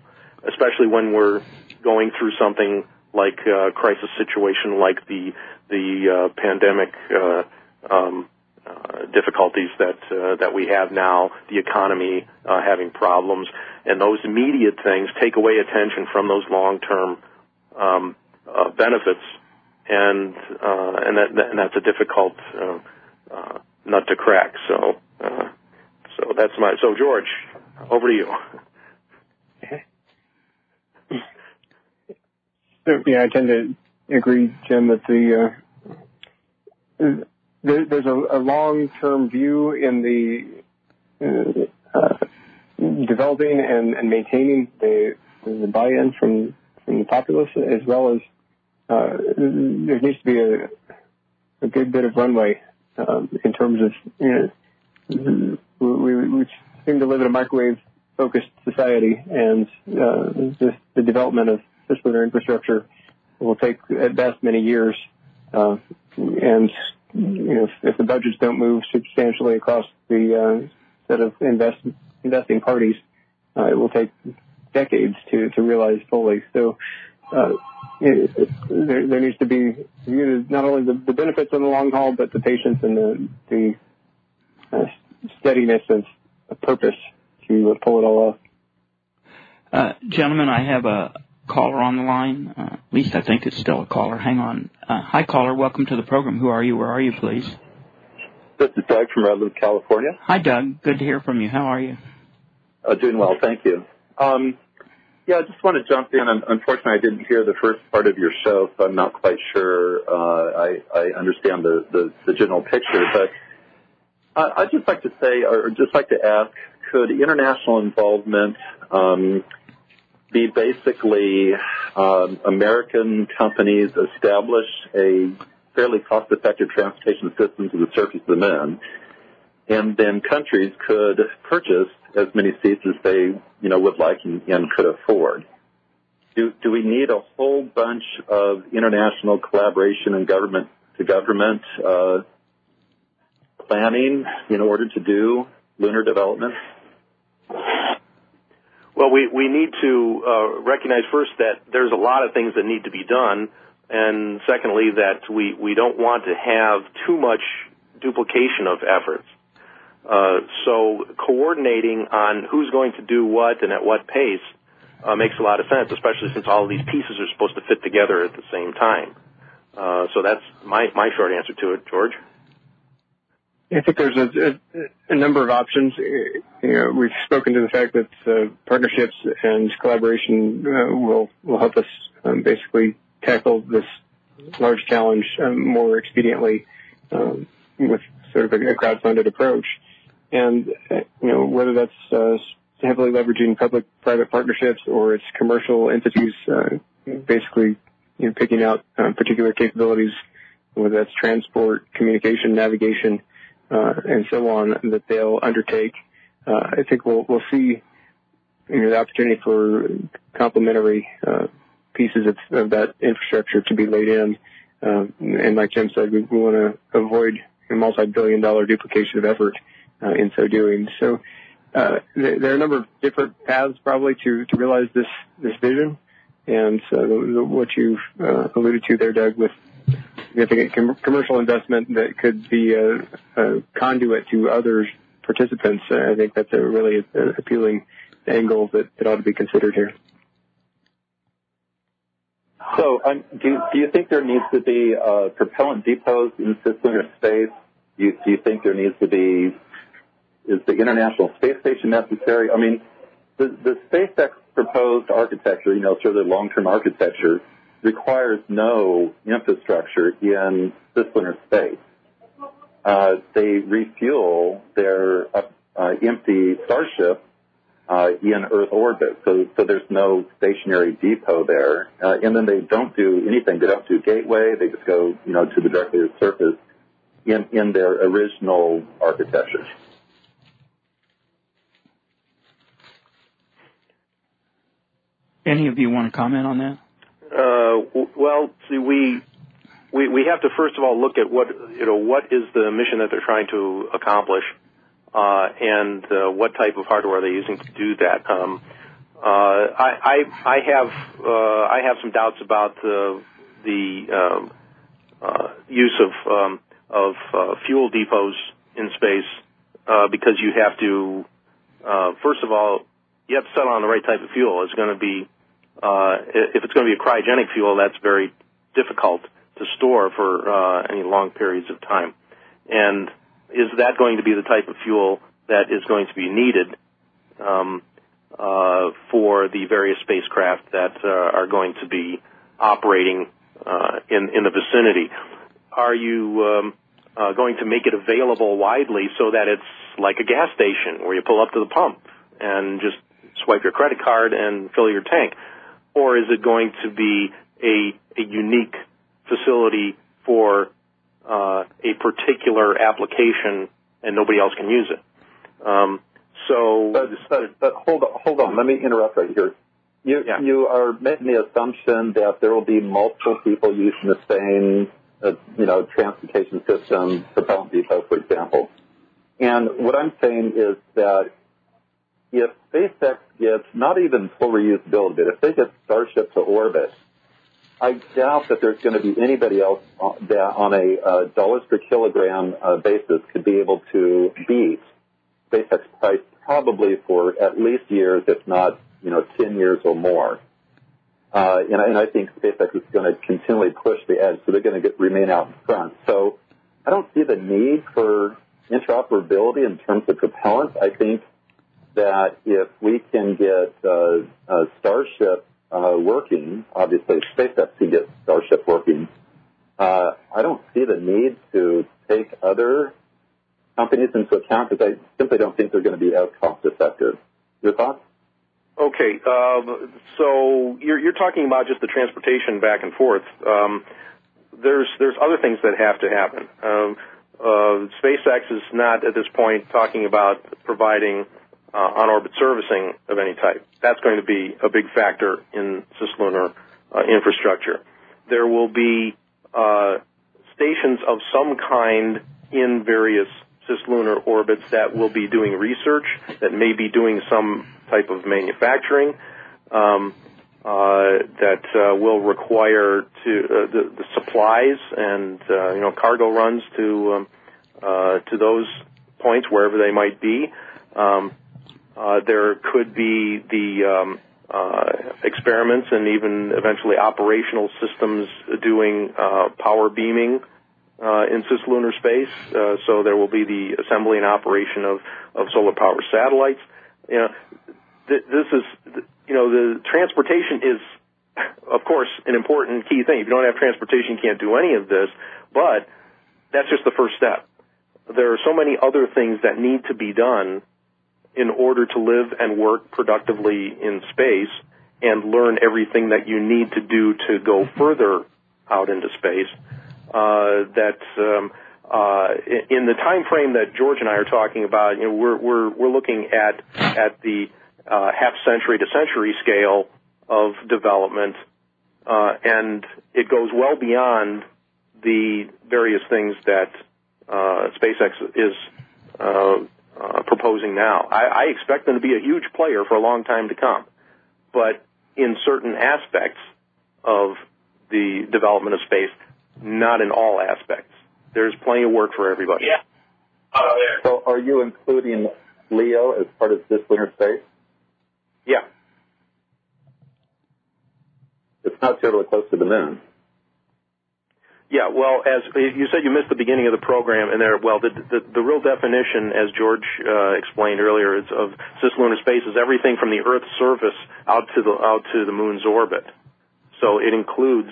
especially when we're going through something like a crisis situation like the the uh, pandemic uh, um, uh, difficulties that uh, that we have now, the economy uh, having problems, and those immediate things take away attention from those long-term um, uh, benefits, and uh, and that and that's a difficult uh, uh, nut to crack. So uh, so that's my so George, over to you. Yeah, I tend to agree, Jim, that the uh, there, there's a, a long-term view in the uh, uh, developing and, and maintaining the, the buy-in from from the populace, as well as uh, there needs to be a, a good bit of runway um, in terms of you know, we, we seem to live in a microwave-focused society, and uh, the, development of this cislunar infrastructure will take at best many years, uh, and you know, if, if the budgets don't move substantially across the uh, set of invest, investing parties, uh, it will take decades to, to realize fully. So uh, it, it, there, there needs to be not only the, the benefits in the long haul, but the patience and the, the uh, steadiness of, of purpose to pull it all off. Uh, gentlemen, I have a caller on the line. Uh, at least I think it's still a caller. Hang on. Uh, hi, caller. Welcome to the program. Who are you? Where are you, please? This is Doug from Redlands, California. Hi, Doug. Good to hear from you. How are you? Uh, doing well, thank you. Um, yeah, I just want to jump in. Unfortunately, I didn't hear the first part of your show, so I'm not quite sure. Uh, I, I understand the, the, the general picture, but I'd just like to say, or just like to ask, could international involvement um, be basically um, American companies establish a fairly cost-effective transportation system to the surface of the moon, and then countries could purchase as many seats as they, you know, would like and, and could afford. Do, do we need a whole bunch of international collaboration and government to government uh, planning in order to do lunar development? Well, we, we need to uh, recognize first that there's a lot of things that need to be done, and secondly, that we, we don't want to have too much duplication of efforts. Uh, so coordinating on who's going to do what and at what pace uh, makes a lot of sense, especially since all of these pieces are supposed to fit together at the same time. Uh, so that's my, my short answer to it, George. I think there's a, number of options. Know, we've spoken to the fact that uh, partnerships and collaboration uh, will help us um, basically tackle this large challenge um, more expediently um, with sort of a, crowd-funded approach. And uh, you know, whether that's uh, heavily leveraging public-private partnerships or it's commercial entities, uh, basically picking out uh, particular capabilities, whether that's transport, communication, navigation uh, and so on that they'll undertake. Uh, I think we'll we'll see you know, the opportunity for complementary uh, pieces of, of, that infrastructure to be laid in. And like Jim said, we, we want to avoid a multi-billion-dollar duplication of effort uh, in so doing. So uh, there, there, are a number of different paths probably to to realize this this vision. And so the, the, what you've uh, alluded to there, Doug, with significant com- commercial investment that could be a, a conduit to other participants. I think that's a really appealing angle that, that ought to be considered here. So, um, do, do you think there needs to be uh, propellant depots in cislunar space? Do you, do you think there needs to be is the International Space Station necessary? I mean, the, the SpaceX proposed architecture, you know, sort of the long-term architecture, requires no infrastructure in cislunar space. Uh, they refuel their uh, uh, empty Starship uh, in Earth orbit. So, so there's no stationary depot there. Uh, and then they don't do anything. They don't do gateway. They just go, you know, to the directly to the surface in, in their original architecture. Any of you want to comment on that? Uh, well, see, we, we we have to first of all look at what you know what is the mission that they're trying to accomplish, uh, and uh, what type of hardware are they using to do that. Um, uh, I, I I have uh, I have some doubts about the the um, uh, use of um, of uh, fuel depots in space uh, because you have to uh, first of all you have to settle on the right type of fuel. It's going to be uh, if it's going to be a cryogenic fuel, that's very difficult to store for uh, any long periods of time. And is that going to be the type of fuel that is going to be needed um, uh, for the various spacecraft that uh, are going to be operating uh, in in the vicinity? Are you um, uh, going to make it available widely so that it's like a gas station where you pull up to the pump and just swipe your credit card and fill your tank? Or is it going to be a, a unique facility for uh, a particular application and nobody else can use it? Um, so, but, but, but, hold on, hold on. Let me interrupt right here. You yeah. you are making the assumption that there will be multiple people using the same, uh, you know, transportation system, propellant depot, for example. And what I'm saying is that if SpaceX gets not even full reusability, but if they get Starship to orbit, I doubt that there's going to be anybody else that on a uh, dollars per kilogram uh, basis could be able to beat SpaceX price probably for at least years, if not you know 10 years or more. Uh, and, and I think SpaceX is going to continually push the edge, so they're going to get, remain out in front. So I don't see the need for interoperability in terms of propellant. I think that if we can get uh, Starship uh, working, obviously SpaceX can get Starship working, uh, I don't see the need to take other companies into account because I simply don't think they're going to be as cost effective. Your thoughts? Okay, um, so you're, you're talking about just the transportation back and forth. Um, there's there's other things that have to happen. Um, uh, SpaceX is not at this point talking about providing uh, on-orbit servicing of any type. That's going to be a big factor in cislunar uh, infrastructure. There will be uh, stations of some kind in various cislunar orbits that will be doing research, that may be doing some type of manufacturing, um, uh, that uh, will require to uh, the, the, supplies and uh, you know cargo runs to um, uh, to those points wherever they might be. Um, there could be the um, uh, experiments and even eventually operational systems doing uh, power beaming uh, in cislunar space. Uh, so there will be the assembly and operation of, of solar power satellites. You know, th- this is, you know, the transportation is, of course, an important key thing. If you don't have transportation, you can't do any of this. But that's just the first step. There are so many other things that need to be done in order to live and work productively in space and learn everything that you need to do to go further out into space. Uh, that um, uh, in the time frame that George and I are talking about, you know, we're we're we're looking at at the uh, half century to century scale of development, uh, and it goes well beyond the various things that uh, SpaceX is uh, proposing now. I, I expect them to be a huge player for a long time to come, but in certain aspects of the development of space, not in all aspects. There's plenty of work for everybody. Yeah. Oh. So, are you including LEO as part of cislunar space? Yeah. It's not terribly close to the moon. Yeah, well, as you said, you missed the beginning of the program, and there, well, the the, the real definition, as George uh, explained earlier, is of cislunar space is everything from the Earth's surface out to the out to the Moon's orbit. So it includes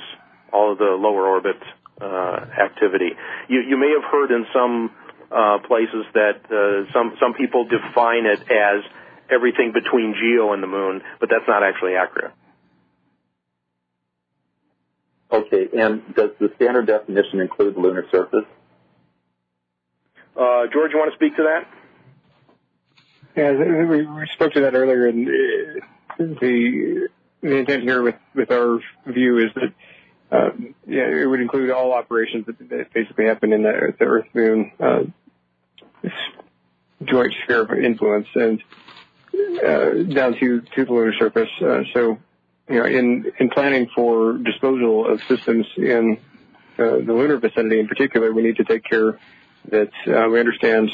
all of the lower orbit uh, activity. You you may have heard in some uh, places that uh, some some people define it as everything between Geo and the moon, but that's not actually accurate. Okay, and does the standard definition include the lunar surface? Uh, George, you want to speak to that? Yeah, we, we spoke to that earlier, and uh, the the intent here with, with our view is that um, yeah, it would include all operations that, that basically happen in the, the Earth Moon uh, joint sphere of influence and uh, down to, to the lunar surface. Uh, so, you know, in, in planning for disposal of systems in uh, the lunar vicinity in particular, we need to take care that uh, we understand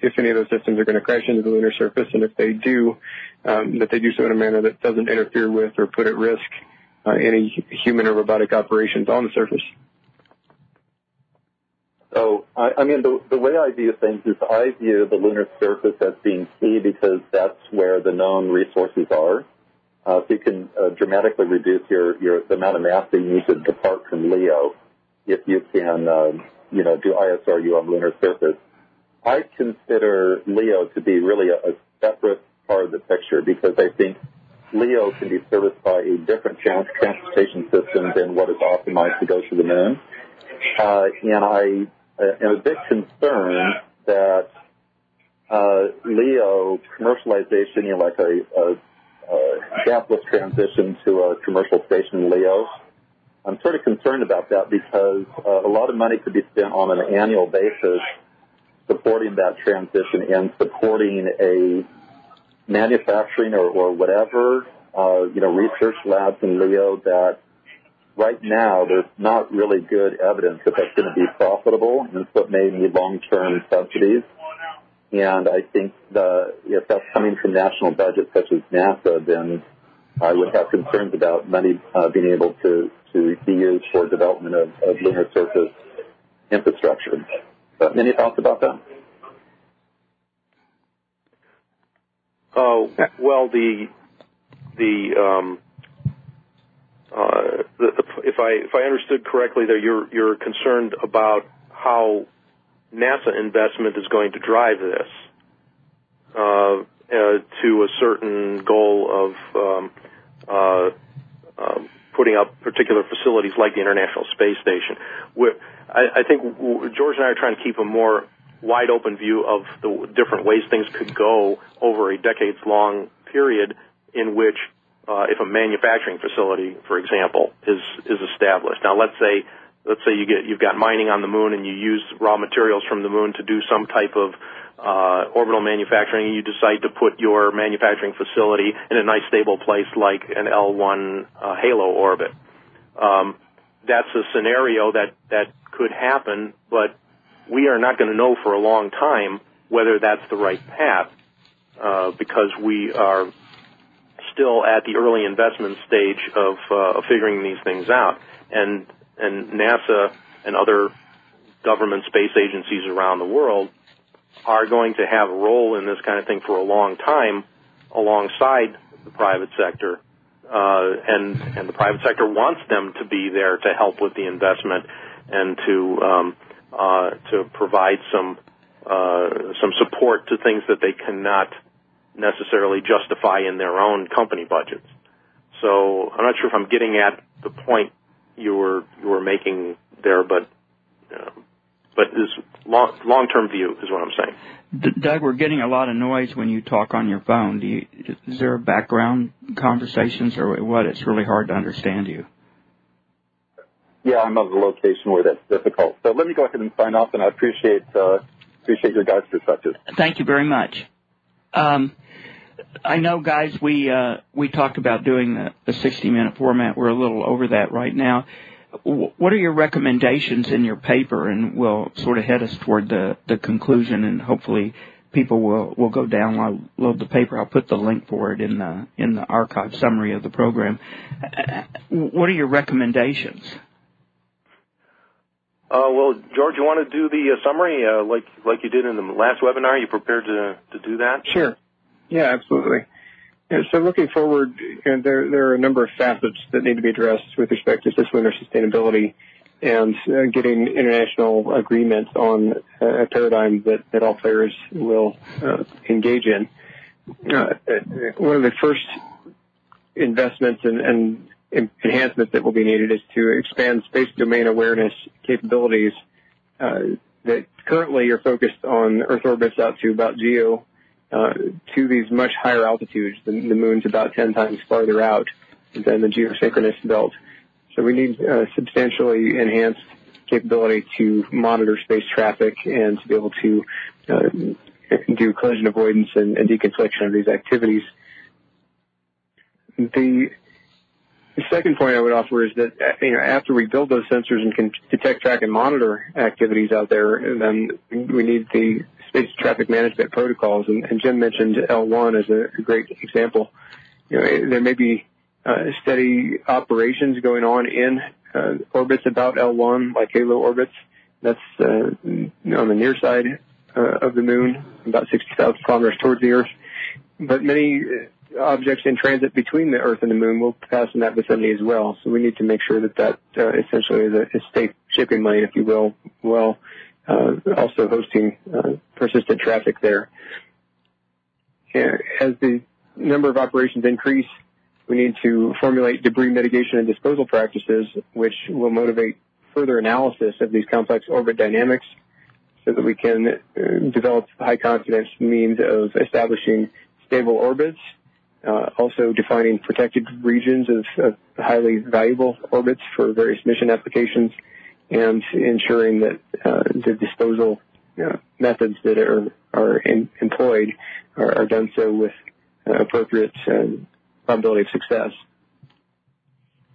if any of those systems are going to crash into the lunar surface, and if they do, um, that they do so in a manner that doesn't interfere with or put at risk uh, any human or robotic operations on the surface. So, I, mean, the way I view things is I view the lunar surface as being key because that's where the known resources are. Uh, so you can uh, dramatically reduce your, your the amount of mass that you need to depart from LEO if you can, uh, you know, do ISRU on lunar surface. I consider LEO to be really a, a separate part of the picture because I think LEO can be serviced by a different transportation system than what is optimized to go to the moon. Uh, and I am a bit concerned that uh, LEO commercialization, you know, like a, a, a gapless transition to a commercial station in LEO, I'm sort of concerned about that because uh, a lot of money could be spent on an annual basis supporting that transition and supporting a manufacturing or, or whatever, uh, you know, research labs in LEO that right now there's not really good evidence that that's going to be profitable, and so it may need long-term subsidies. And I think the, if that's coming from national budgets such as NASA, then I would have concerns about money uh, being able to, to be used for development of, of lunar surface infrastructure. Uh, any thoughts about that? Oh well, the the um, uh, the, if I if I understood correctly, there you're you're concerned about how NASA investment is going to drive this uh, uh, to a certain goal of um, uh, um, putting up particular facilities like the International Space Station. I, I think George and I are trying to keep a more wide open view of the different ways things could go over a decades long period in which uh, if a manufacturing facility, for example, is is established. Now let's say let's say you get you've got mining on the moon and you use raw materials from the moon to do some type of uh, orbital manufacturing and you decide to put your manufacturing facility in a nice stable place like an L1 uh, halo orbit. Um, that's a scenario that that could happen, but we are not going to know for a long time whether that's the right path uh, because we are still at the early investment stage of, uh, of figuring these things out. And and NASA and other government space agencies around the world are going to have a role in this kind of thing for a long time alongside the private sector. Uh, and and the private sector wants them to be there to help with the investment and to um, uh, to provide some uh, some support to things that they cannot necessarily justify in their own company budgets. So I'm not sure if I'm getting at the point you were you were making there, but uh, but this long long term view is what I'm saying. D- Doug, we're getting a lot of noise when you talk on your phone. Do you, is there background conversations or what? It's really hard to understand you. Yeah, I'm at a location where that's difficult. So let me go ahead and sign off, and I appreciate uh, appreciate your guys' perspective. Thank you very much. Um, I know, guys, we uh, we talked about doing the, the 60 minute format. We're a little over that right now. W- what are your recommendations in your paper, and we'll sort of head us toward the, the conclusion, and hopefully people will, will go download load the paper. I'll put the link for it in the in the archive summary of the program. Uh, what are your recommendations? Uh, well, George, you want to do the uh, summary uh, like like you did in the last webinar? Are you prepared to to do that? Sure. Yeah, absolutely. So looking forward, there there are a number of facets that need to be addressed with respect to cislunar sustainability and uh, getting international agreement on a paradigm that, all players will uh, engage in. uh, one of the first investments and, and enhancements that will be needed is to expand space domain awareness capabilities that currently are focused on Earth orbits out to about geo uh, to these much higher altitudes. The, the moon's about 10 times farther out than the geosynchronous belt. So we need uh, substantially enhanced capability to monitor space traffic and to be able to uh, do collision avoidance and, and deconfliction of these activities. The the second point I would offer is that you know after we build those sensors and can detect, track, and monitor activities out there, then we need the space traffic management protocols. And, Jim mentioned L1 as a, great example. There may be uh, steady operations going on in uh, orbits about L1, like halo orbits. That's uh, on the near side of the moon, about 60,000 kilometers towards the Earth. But many objects in transit between the Earth and the Moon will pass in that vicinity as well. So we need to make sure that that essentially is a, safe shipping lane, if you will, uh, also hosting uh, persistent traffic there. As the number of operations increase, we need to formulate debris mitigation and disposal practices, which will motivate further analysis of these complex orbit dynamics so that we can uh, develop high confidence means of establishing stable orbits, uh, also defining protected regions of, highly valuable orbits for various mission applications, and ensuring that uh, the disposal uh, methods that are, are in, employed are, are, done so with uh, appropriate probability of success.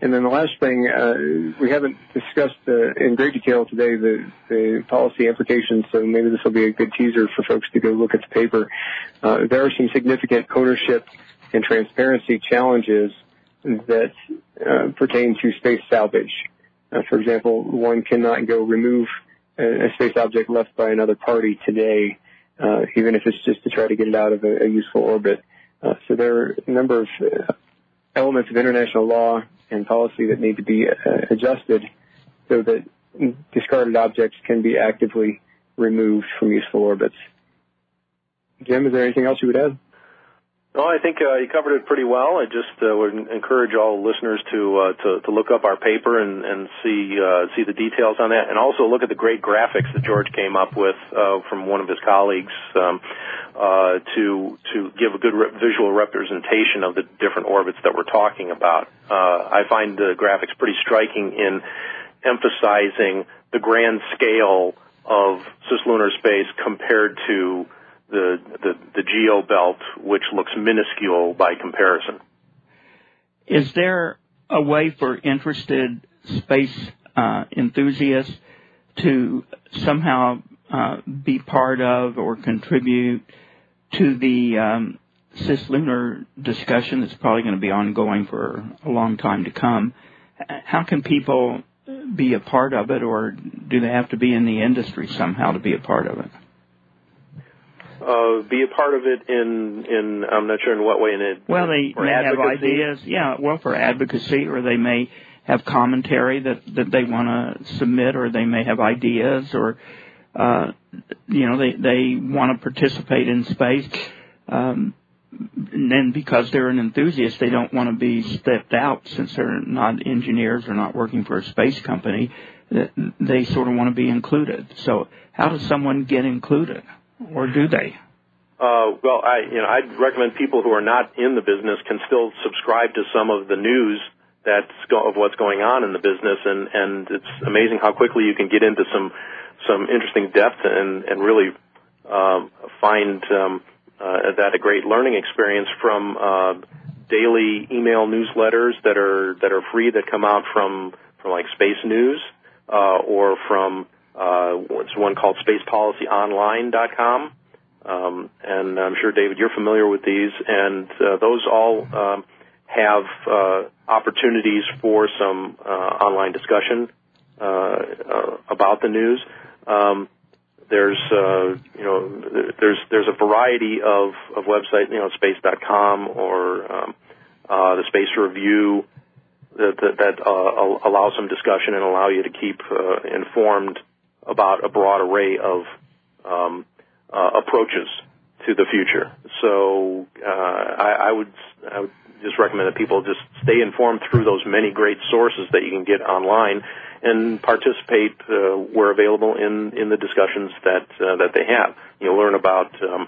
And then the last thing, uh, we haven't discussed uh, in great detail today the, the policy implications, so maybe this will be a good teaser for folks to go look at the paper. Uh, there are some significant ownership and transparency challenges that pertain to space salvage. Uh, for example, one cannot go remove a, a, space object left by another party today, uh, even if it's just to try to get it out of a, a useful orbit. Uh, so there are a number of uh, elements of international law and policy that need to be uh, adjusted so that discarded objects can be actively removed from useful orbits. Jim, is there anything else you would add? No, I think uh, you covered it pretty well. I just uh, would encourage all listeners to uh, to, to look up our paper and, and see uh, see the details on that, and also look at the great graphics that George came up with uh, from one of his colleagues um, uh, to to give a good re- visual representation of the different orbits that we're talking about. I find the graphics pretty striking in emphasizing the grand scale of cislunar space compared to the, the, the geo belt, which looks minuscule by comparison. Is there a way for interested space uh, enthusiasts to somehow uh, be part of or contribute to the um, cislunar discussion that's probably going to be ongoing for a long time to come? How can people be a part of it, or do they have to be in the industry somehow to be a part of it? Uh, be a part of it in in I'm not sure in what way in it. Well, they may advocacy. have ideas, yeah. Well, for advocacy, or they may have commentary that that they want to submit, or they may have ideas, or uh, you know they they want to participate in space. Um, and then because they're an enthusiast, they don't want to be stepped out since they're not engineers or not working for a space company. They sort of want to be included. So, how does someone get included? Or do they? Uh, well, I you know I'd recommend people who are not in the business can still subscribe to some of the news that's go- of what's going on in the business, and and it's amazing how quickly you can get into some some interesting depth and and really um, find um, uh, that a great learning experience from uh, daily email newsletters that are that are free that come out from from like Space News uh, or from uh, it's one called SpacePolicyOnline.com. Um, and I'm sure, David, you're familiar with these, and uh, those all um, have uh, opportunities for some uh, online discussion uh, uh, about the news. Um, there's, you know, there's there's a variety of, of websites, you know, space.com or um, the Space Review that that, that allow some discussion and allow you to keep informed about a broad array of um, uh, approaches to the future. So uh, I, I would I would just recommend that people just stay informed through those many great sources that you can get online and participate uh, where available in in the discussions that uh, that they have. You'll learn about um,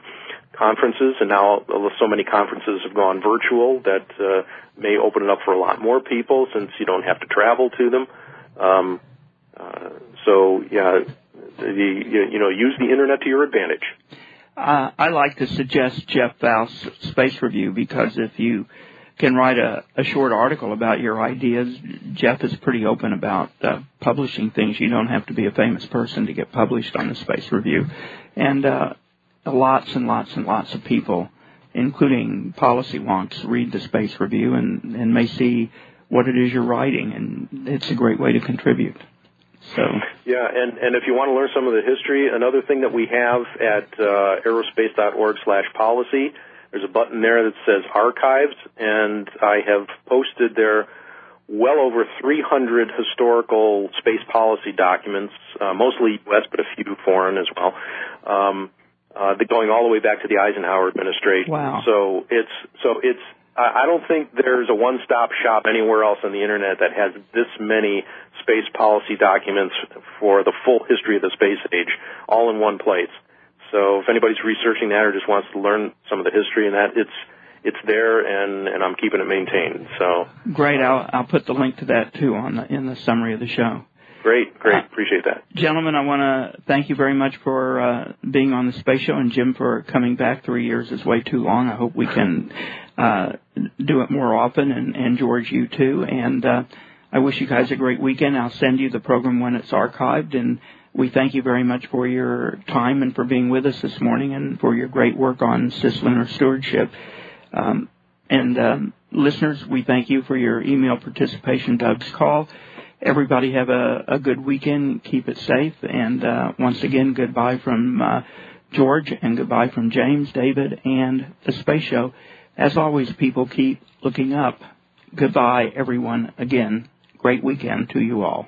conferences, and now so many conferences have gone virtual that uh, may open it up for a lot more people since you don't have to travel to them. Um, uh, so yeah, the you, know use the internet to your advantage. Uh, I like to suggest Jeff Foust's Space Review because if you can write a, a short article about your ideas, Jeff is pretty open about uh, publishing things. You don't have to be a famous person to get published on the Space Review, and uh, lots and lots and lots of people, including policy wonks, read the Space Review and, and may see what it is you're writing, and it's a great way to contribute. So yeah, and and if you want to learn some of the history, another thing that we have at uh, aerospace.org/policy, there's a button there that says archives, and I have posted there well over 300 historical space policy documents, uh, mostly U.S. but a few foreign as well. Um, uh, going all the way back to the Eisenhower administration. Wow. So it's so it's I don't think there's a one-stop shop anywhere else on the internet that has this many space policy documents for the full history of the space age all in one place. So if anybody's researching that or just wants to learn some of the history and that, it's it's there and and I'm keeping it maintained. So great. I'll I'll put the link to that too on the in the summary of the show. Great, great. Appreciate that. Gentlemen, I want to thank you very much for uh, being on the Space Show, and Jim for coming back. Three years is way too long. I hope we can uh, do it more often, and, and George, you too. And uh, I wish you guys a great weekend. I'll send you the program when it's archived, and we thank you very much for your time and for being with us this morning, and for your great work on cislunar stewardship. Um, and um, listeners, we thank you for your email participation. Doug's call. Everybody have a, a good weekend. Keep it safe. And uh, once again, goodbye from uh, George and goodbye from James, David, and the Space Show. As always, people keep looking up. Goodbye, everyone. Again, great weekend to you all.